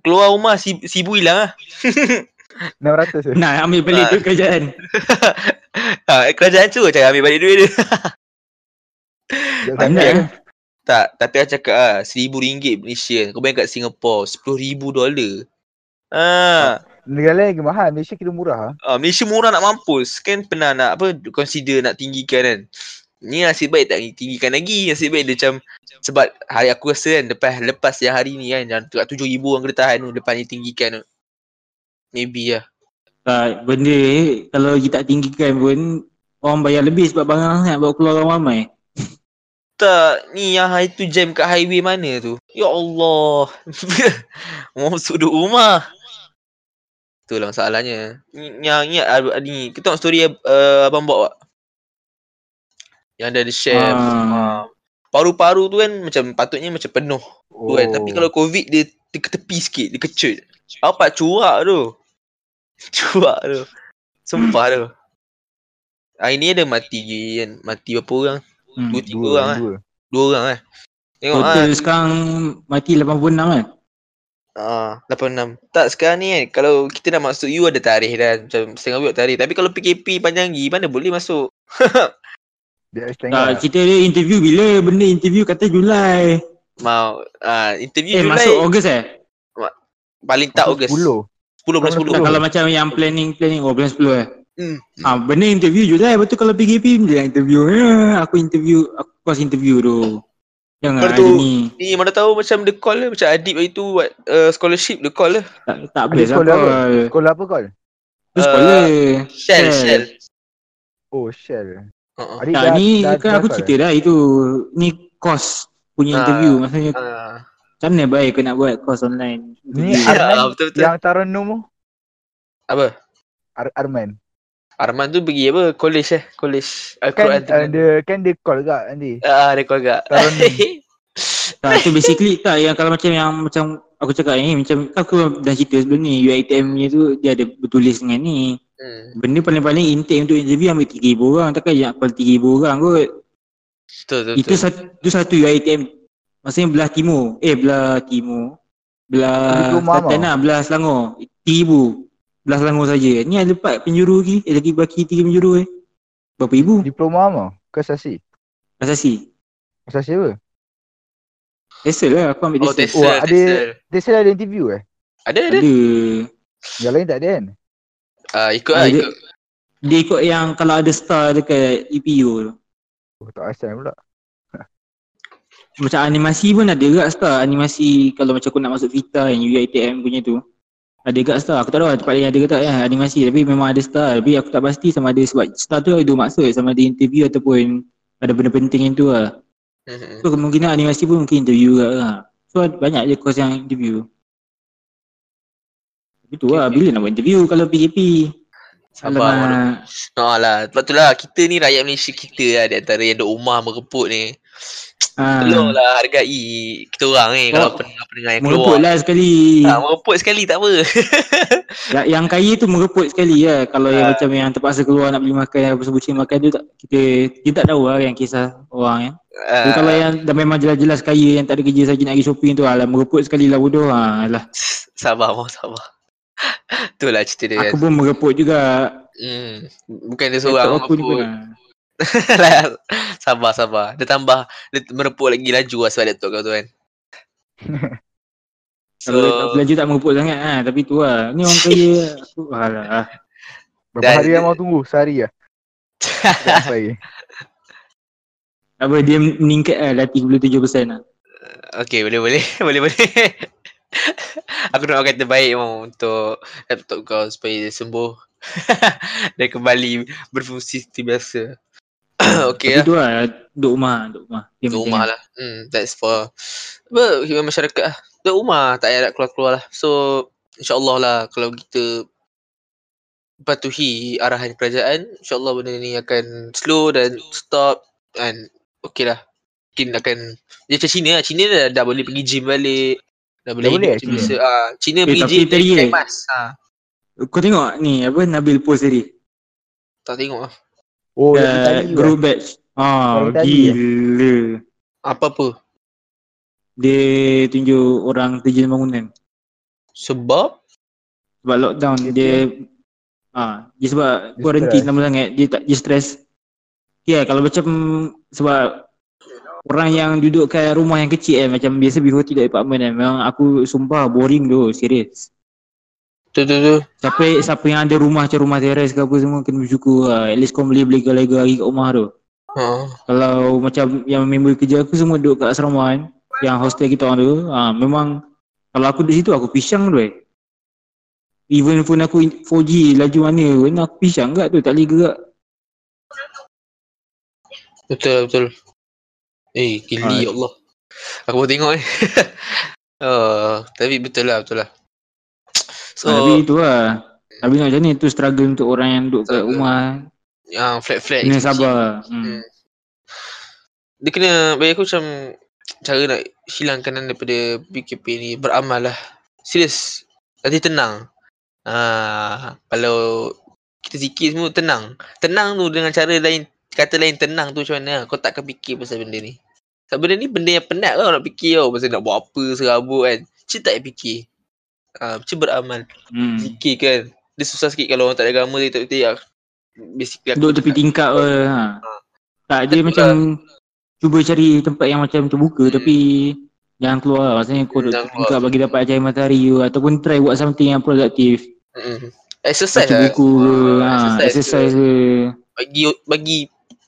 Keluar rumah seribu hilang lah. <laughs> 600 je. Nak ambil balik Ah. duit kerajaan. ha, kerajaan tu cara ambil balik duit dia. Sekejap Tak, tapi aku cakap ah, seribu ringgit Malaysia. Kau bayang kat Singapore, sepuluh ribu dolar. Ah, Negara lain lagi mahal. Malaysia kira murah. ah. ah, Malaysia murah nak mampus. Kan pernah nak apa consider nak tinggikan kan. Ni nasib baik tak tinggikan lagi. Nasib baik dia macam sebab hari aku rasa kan lepas lepas yang hari ni kan yang dekat tujuh ribu orang kena tahan tu lepas ni tinggikan tu. Maybe lah. Tak, benda ni kalau kita tak tinggikan pun orang bayar lebih sebab barang sangat bawa keluar orang ramai. Tak, ni yang hari tu jam kat highway mana tu? Ya Allah. <laughs> Mau sudut rumah. Itulah masalahnya. Ni- Yang ingat ah, ni, kita tengok story uh, abang bawa tak? Yang ada ada share. Ah. Ah. Paru-paru tu kan macam patutnya macam penuh tu kan. Tapi kalau covid dia, dia ke tepi sikit, dia kecut. Apa cuak tu? <laughs> Cuak tu. Sumpah tu. Hari ni ada mati kan. Mati berapa orang? Hmm. Dua tiga dua, orang lah. dua. Dua orang eh. Tengok ah. Total sekarang mati 86 kan? Ah, 86. Tak sekarang ni kan kalau kita dah masuk U ada tarikh dah macam setengah bulan tarikh. Tapi kalau PKP panjang lagi mana boleh masuk. <laughs> Dia Tak, setengah. cerita dia interview bila? Benda interview kata Julai. Mau ah interview Eh, Julai masuk Ogos eh? paling tak Ogos. 10 10. bulan Masuk 10. Tak, kalau macam yang planning-planning, oh bulan 10 eh? Hmm. Ah, benda interview Julai. Betul kalau PKP dia yang interview. Ya, aku interview, aku pas interview tu. Jangan Lepas ada tu- ni. Ni mana tahu macam the call lah macam Adib hari tu buat uh, scholarship the call lah. Tak, tak best lah sekolah apa? call. Sekolah apa kau? Tu sekolah. Shell, Shell. Shell. Oh, Shell. Uh-uh. Adik Tak, dah- ni dah- kan dah aku call cerita dah itu. Ni kos punya Ah. interview. Maksudnya Ah. macam mana baik kau nak buat kos online. Ni. Ya, Arman yang Taranum tu? Apa? Ar Arman. Arman tu pergi apa? College eh? College Kan Al-Quran uh, dia kan dia call gak nanti. Ah, dia call agak. Taranum. Tak, tu basically tak yang kalau macam yang macam aku cakap ni macam aku dah cerita sebelum ni UiTM ni tu dia ada bertulis dengan ni. hmm. Benda paling-paling intake untuk interview ambil 3000 orang takkan nak call 3000 orang kot. Betul, betul. Itu satu itu satu UiTM maksudnya belah timur. Eh belah timur. Belah Selatan lah, belah Selangor. 3000. Belah Selangor saja. Ni ada empat penjuru lagi. Eh lagi baki tiga penjuru eh. Berapa ribu? Diploma apa? Ke asasi? Asasi. Asasi apa? Tesel lah aku ambil Oh, Tesel. Tesel, Oh, ada- Tesel. Ada interview eh? Ada, ada. Ada. Yang lain tak ada kan? Ah, ikut Ah, lah, dia- ikut. Dia ikut yang kalau ada star dekat EPU tu. Oh, tak asal pula. Macam animasi pun ada juga star. Animasi kalau macam aku nak masuk Vita yang UiTM punya tu. Ada juga star. Aku tak tahu lah tempat lain ada ke tak ya animasi. Tapi memang ada star. Tapi aku tak pasti sama ada sebab star tu ada maksud. Sama ada interview ataupun ada benda penting yang tu lah. Mhm. So kemungkinan animasi pun mungkin interview juga lah. So banyak je course yang interview. Itu lah. Bila nak buat interview kalau PKP? Sabar. Alamak. Oh lah, sebab tu lah kita ni rakyat Malaysia kita lah di antara yang duk rumah mereput ni. Ah. Tolonglah hargai kita orang ni kalau Oh. pendengar-pendengar yang Mereput keluar. lah sekali. Ah, mereput sekali tak apa. <laughs> Ya, yang kaya tu mereput sekali lah. Kalau yang Ah. macam yang terpaksa keluar nak beli makan apa sebutin makan tu tak kita kita tak tahu lah yang kisah orang ya. Tapi kalau yang dah memang jelas-jelas kaya yang tak ada kerja saja nak pergi shopping tu alah mereput sekali lah bodoh ha lah. sabar mau sabar. <laughs> Itulah cerita dia Aku pun mereput juga. Hmm. Bukan dia seorang aku ni pun. mereput. <laughs> ah. sabar sabar. Dia tambah dia mereput lagi laju lah sebab laptop kau tu kan. <laughs> So, belajar tak mereput sangat ha tapi tu lah. Ni orang kaya <laughs> aku alah. Berapa Dan- hari yang mau tunggu? Sehari lah. Sampai. Apa dia meningkat lah dah 37% lah. okay boleh boleh boleh boleh. Aku nak kata baik mau untuk laptop kau supaya dia sembuh dan kembali berfungsi seperti biasa. <clears throat> okay Tapi lah. tu lah duduk rumah, duduk rumah. Dia Duduk rumah lah. Hmm, that's for apa hiburan masyarakat lah. Duduk rumah tak payah nak keluar-keluar lah. So insyaAllah lah kalau kita patuhi arahan kerajaan, insyaAllah benda ni akan slow dan stop and okay lah. Mungkin akan dia macam China lah. China dah, dah boleh pergi gym balik. Dah boleh boleh eh, biasa. Ah, China Eh, pergi gym pakai eh. mask. Ah, Kau tengok ni apa Nabil post tadi. tak tengok lah. Oh, Kat lah. group batch. Ah, Yang Itali eh? gila. Apa-apa. Dia tunjuk orang terjun bangunan. Sebab Sebab lockdown Dia dia ah dia sebab Dia quarantine lama sangat dia tak dia stress. Ya kalau macam sebab orang yang duduk kat rumah yang kecil kan macam biasa before tidak apartment kan memang aku sumpah boring tu serius. Tu tu tu. Siapa siapa yang ada rumah macam rumah teres ke apa semua kena bersyukur lah. At least kau boleh beli lega-lega lagi kat rumah tu. Ha. Kalau macam yang member kerja aku semua duduk kat asrama kan Yang hostel kita orang tu ha, Memang Kalau aku di situ aku pisang tu eh Even phone aku in- 4G laju mana pun aku pisang kat tu tak boleh gerak Betul betul. Eh, gili Ah. ya Allah. Aku baru tengok ni. <laughs> oh, tapi betul lah, betul lah. So, ha, Tapi tu lah Tapi nak macam ni tu struggle untuk orang yang duduk kat rumah yang flat-flat Kena sabar hmm. Hmm. Dia kena, bagi aku macam cara nak hilangkan daripada PKP ni beramal lah. Serius. Nanti tenang. Ah, kalau kita zikir semua tenang. Tenang tu dengan cara lain, kata lain tenang tu macam mana. Kau takkan fikir pasal benda ni. Sebab benda ni benda yang penat tau nak fikir tau. Pasal nak buat apa serabut kan. Cik tak fikir. Uh, macam beramal. Hmm. Fikir kan. Dia susah sikit kalau orang tak ada agama dia tak betul ya. Basically aku Duduk tepi tingkap ke ha. Tak dia Betul macam Cuba cari tempat yang macam terbuka Hmm. tapi Jangan keluar lah. Maksudnya kau duduk tepi tingkap bagi dapat cahaya matahari ke Ataupun try buat something yang produktif Mm-mm. Exercise Baca lah. buku Ah, ha, exercise Exercise ke. Bagi bagi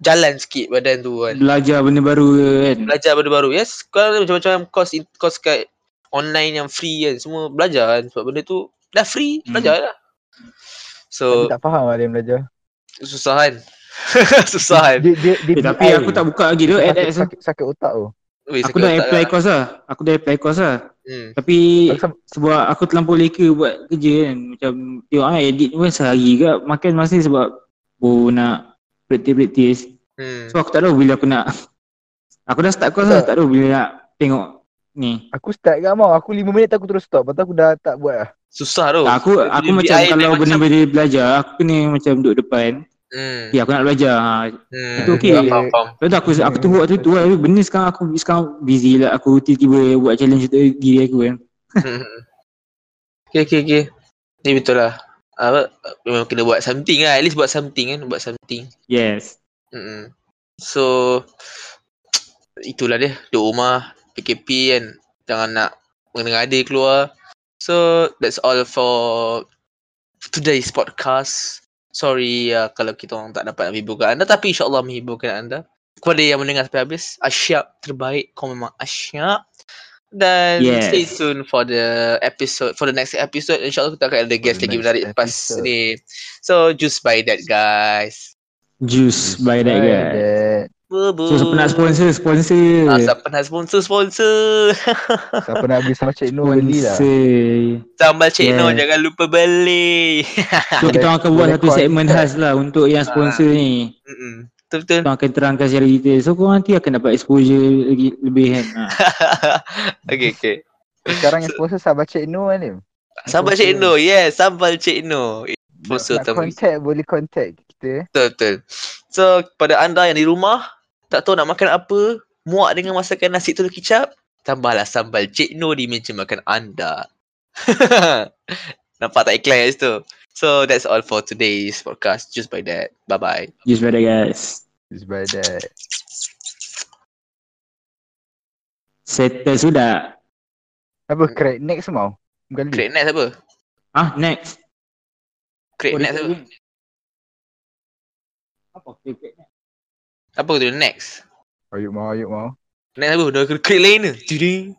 jalan sikit badan tu kan. Belajar benda baru kan Belajar benda baru. Yes, kalau macam-macam course course kat online yang free kan. Semua belajar kan. Sebab benda tu dah free, Hmm. belajar lah. Tapi So, tak faham lah dia belajar. susah kan. <laughs> susah kan. Dia, dia, dia eh, Tapi BI. aku tak buka lagi tu sakit, tu. sakit, sakit otak tu. Weh, Aku sakit dah apply lah. course lah Aku dah apply course lah Hmm. Tapi Aku sebab aku terlampau leka buat kerja kan Macam tengok ah edit pun sehari ke Makan masa sebab Oh nak praktis-praktis Hmm. So aku tak tahu bila aku nak Aku dah start course lah tak tahu bila nak tengok ni Aku start kat mau. Aku 5 minit aku terus stop. Lepas aku dah tak buat lah. Susah tu. tak, Aku aku macam kalau benda-benda belajar Aku kena macam duduk depan Hmm. Ya aku nak belajar ha. Hmm. Itu okey. Faham, faham. Lepas tu aku, aku tunggu waktu tu lah Benda sekarang aku sekarang busy lah Aku tiba-tiba buat challenge untuk diri aku kan <laughs> Hmm. okay, okay, okay. Ni betul lah. Apa, memang kena buat something lah. At least buat something kan. Buat something. Yes Mm-mm. So <tsk> itulah dia duduk rumah PKP kan jangan nak mengada keluar. So that's all for today's podcast. Sorry uh, kalau kita orang tak dapat menghiburkan anda tapi insyaallah menghiburkan anda. Kepada yang mendengar sampai habis, asyap terbaik. Kau memang asyap. Dan Yes. stay tune for the episode for the next episode. InsyaAllah kita akan ada guest lagi menarik lepas ni. So just by that guys. Juice by that By guy Bubu. So siapa nak sponsor Sponsor Ah, siapa nak sponsor sponsor. <laughs> Siapa nak habis sama Cik Nur beli lah. Sambal Cik Noh Yeah. jangan lupa beli. So kita orang akan buat satu segmen khas lah Untuk yang sponsor ni Mm-mm. Betul betul. Kita akan terangkan secara detail So korang nanti akan dapat exposure lagi lebih kan ha. <laughs> okay okay. Sekarang yang sponsor sahabat Cik kan ni. Sambal Cik Noh. Yes, sambal Cik Noh. Sponsor Nak utama. contact boleh contact kita. Betul betul. So kepada anda yang di rumah tak tahu nak makan apa, muak dengan masakan nasi telur kicap, tambahlah sambal Cik Noh di meja makan anda. <laughs> Nampak tak iklan kat situ? So that's all for today's podcast. Just by that. Bye bye. Just by that guys Just by that. Settle sudah Apa crack next mau? Bukan Create next apa? Ah next Create Oh, next apa? Apa create Apa tu next? Ayuk mau, ayuk mau. Next apa? Dah kena create lain ke? Tuding.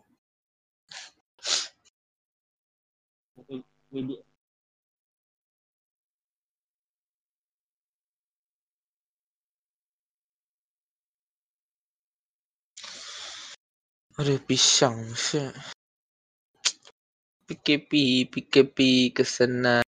Ada pisang. Shit. PKP, PKP kesana.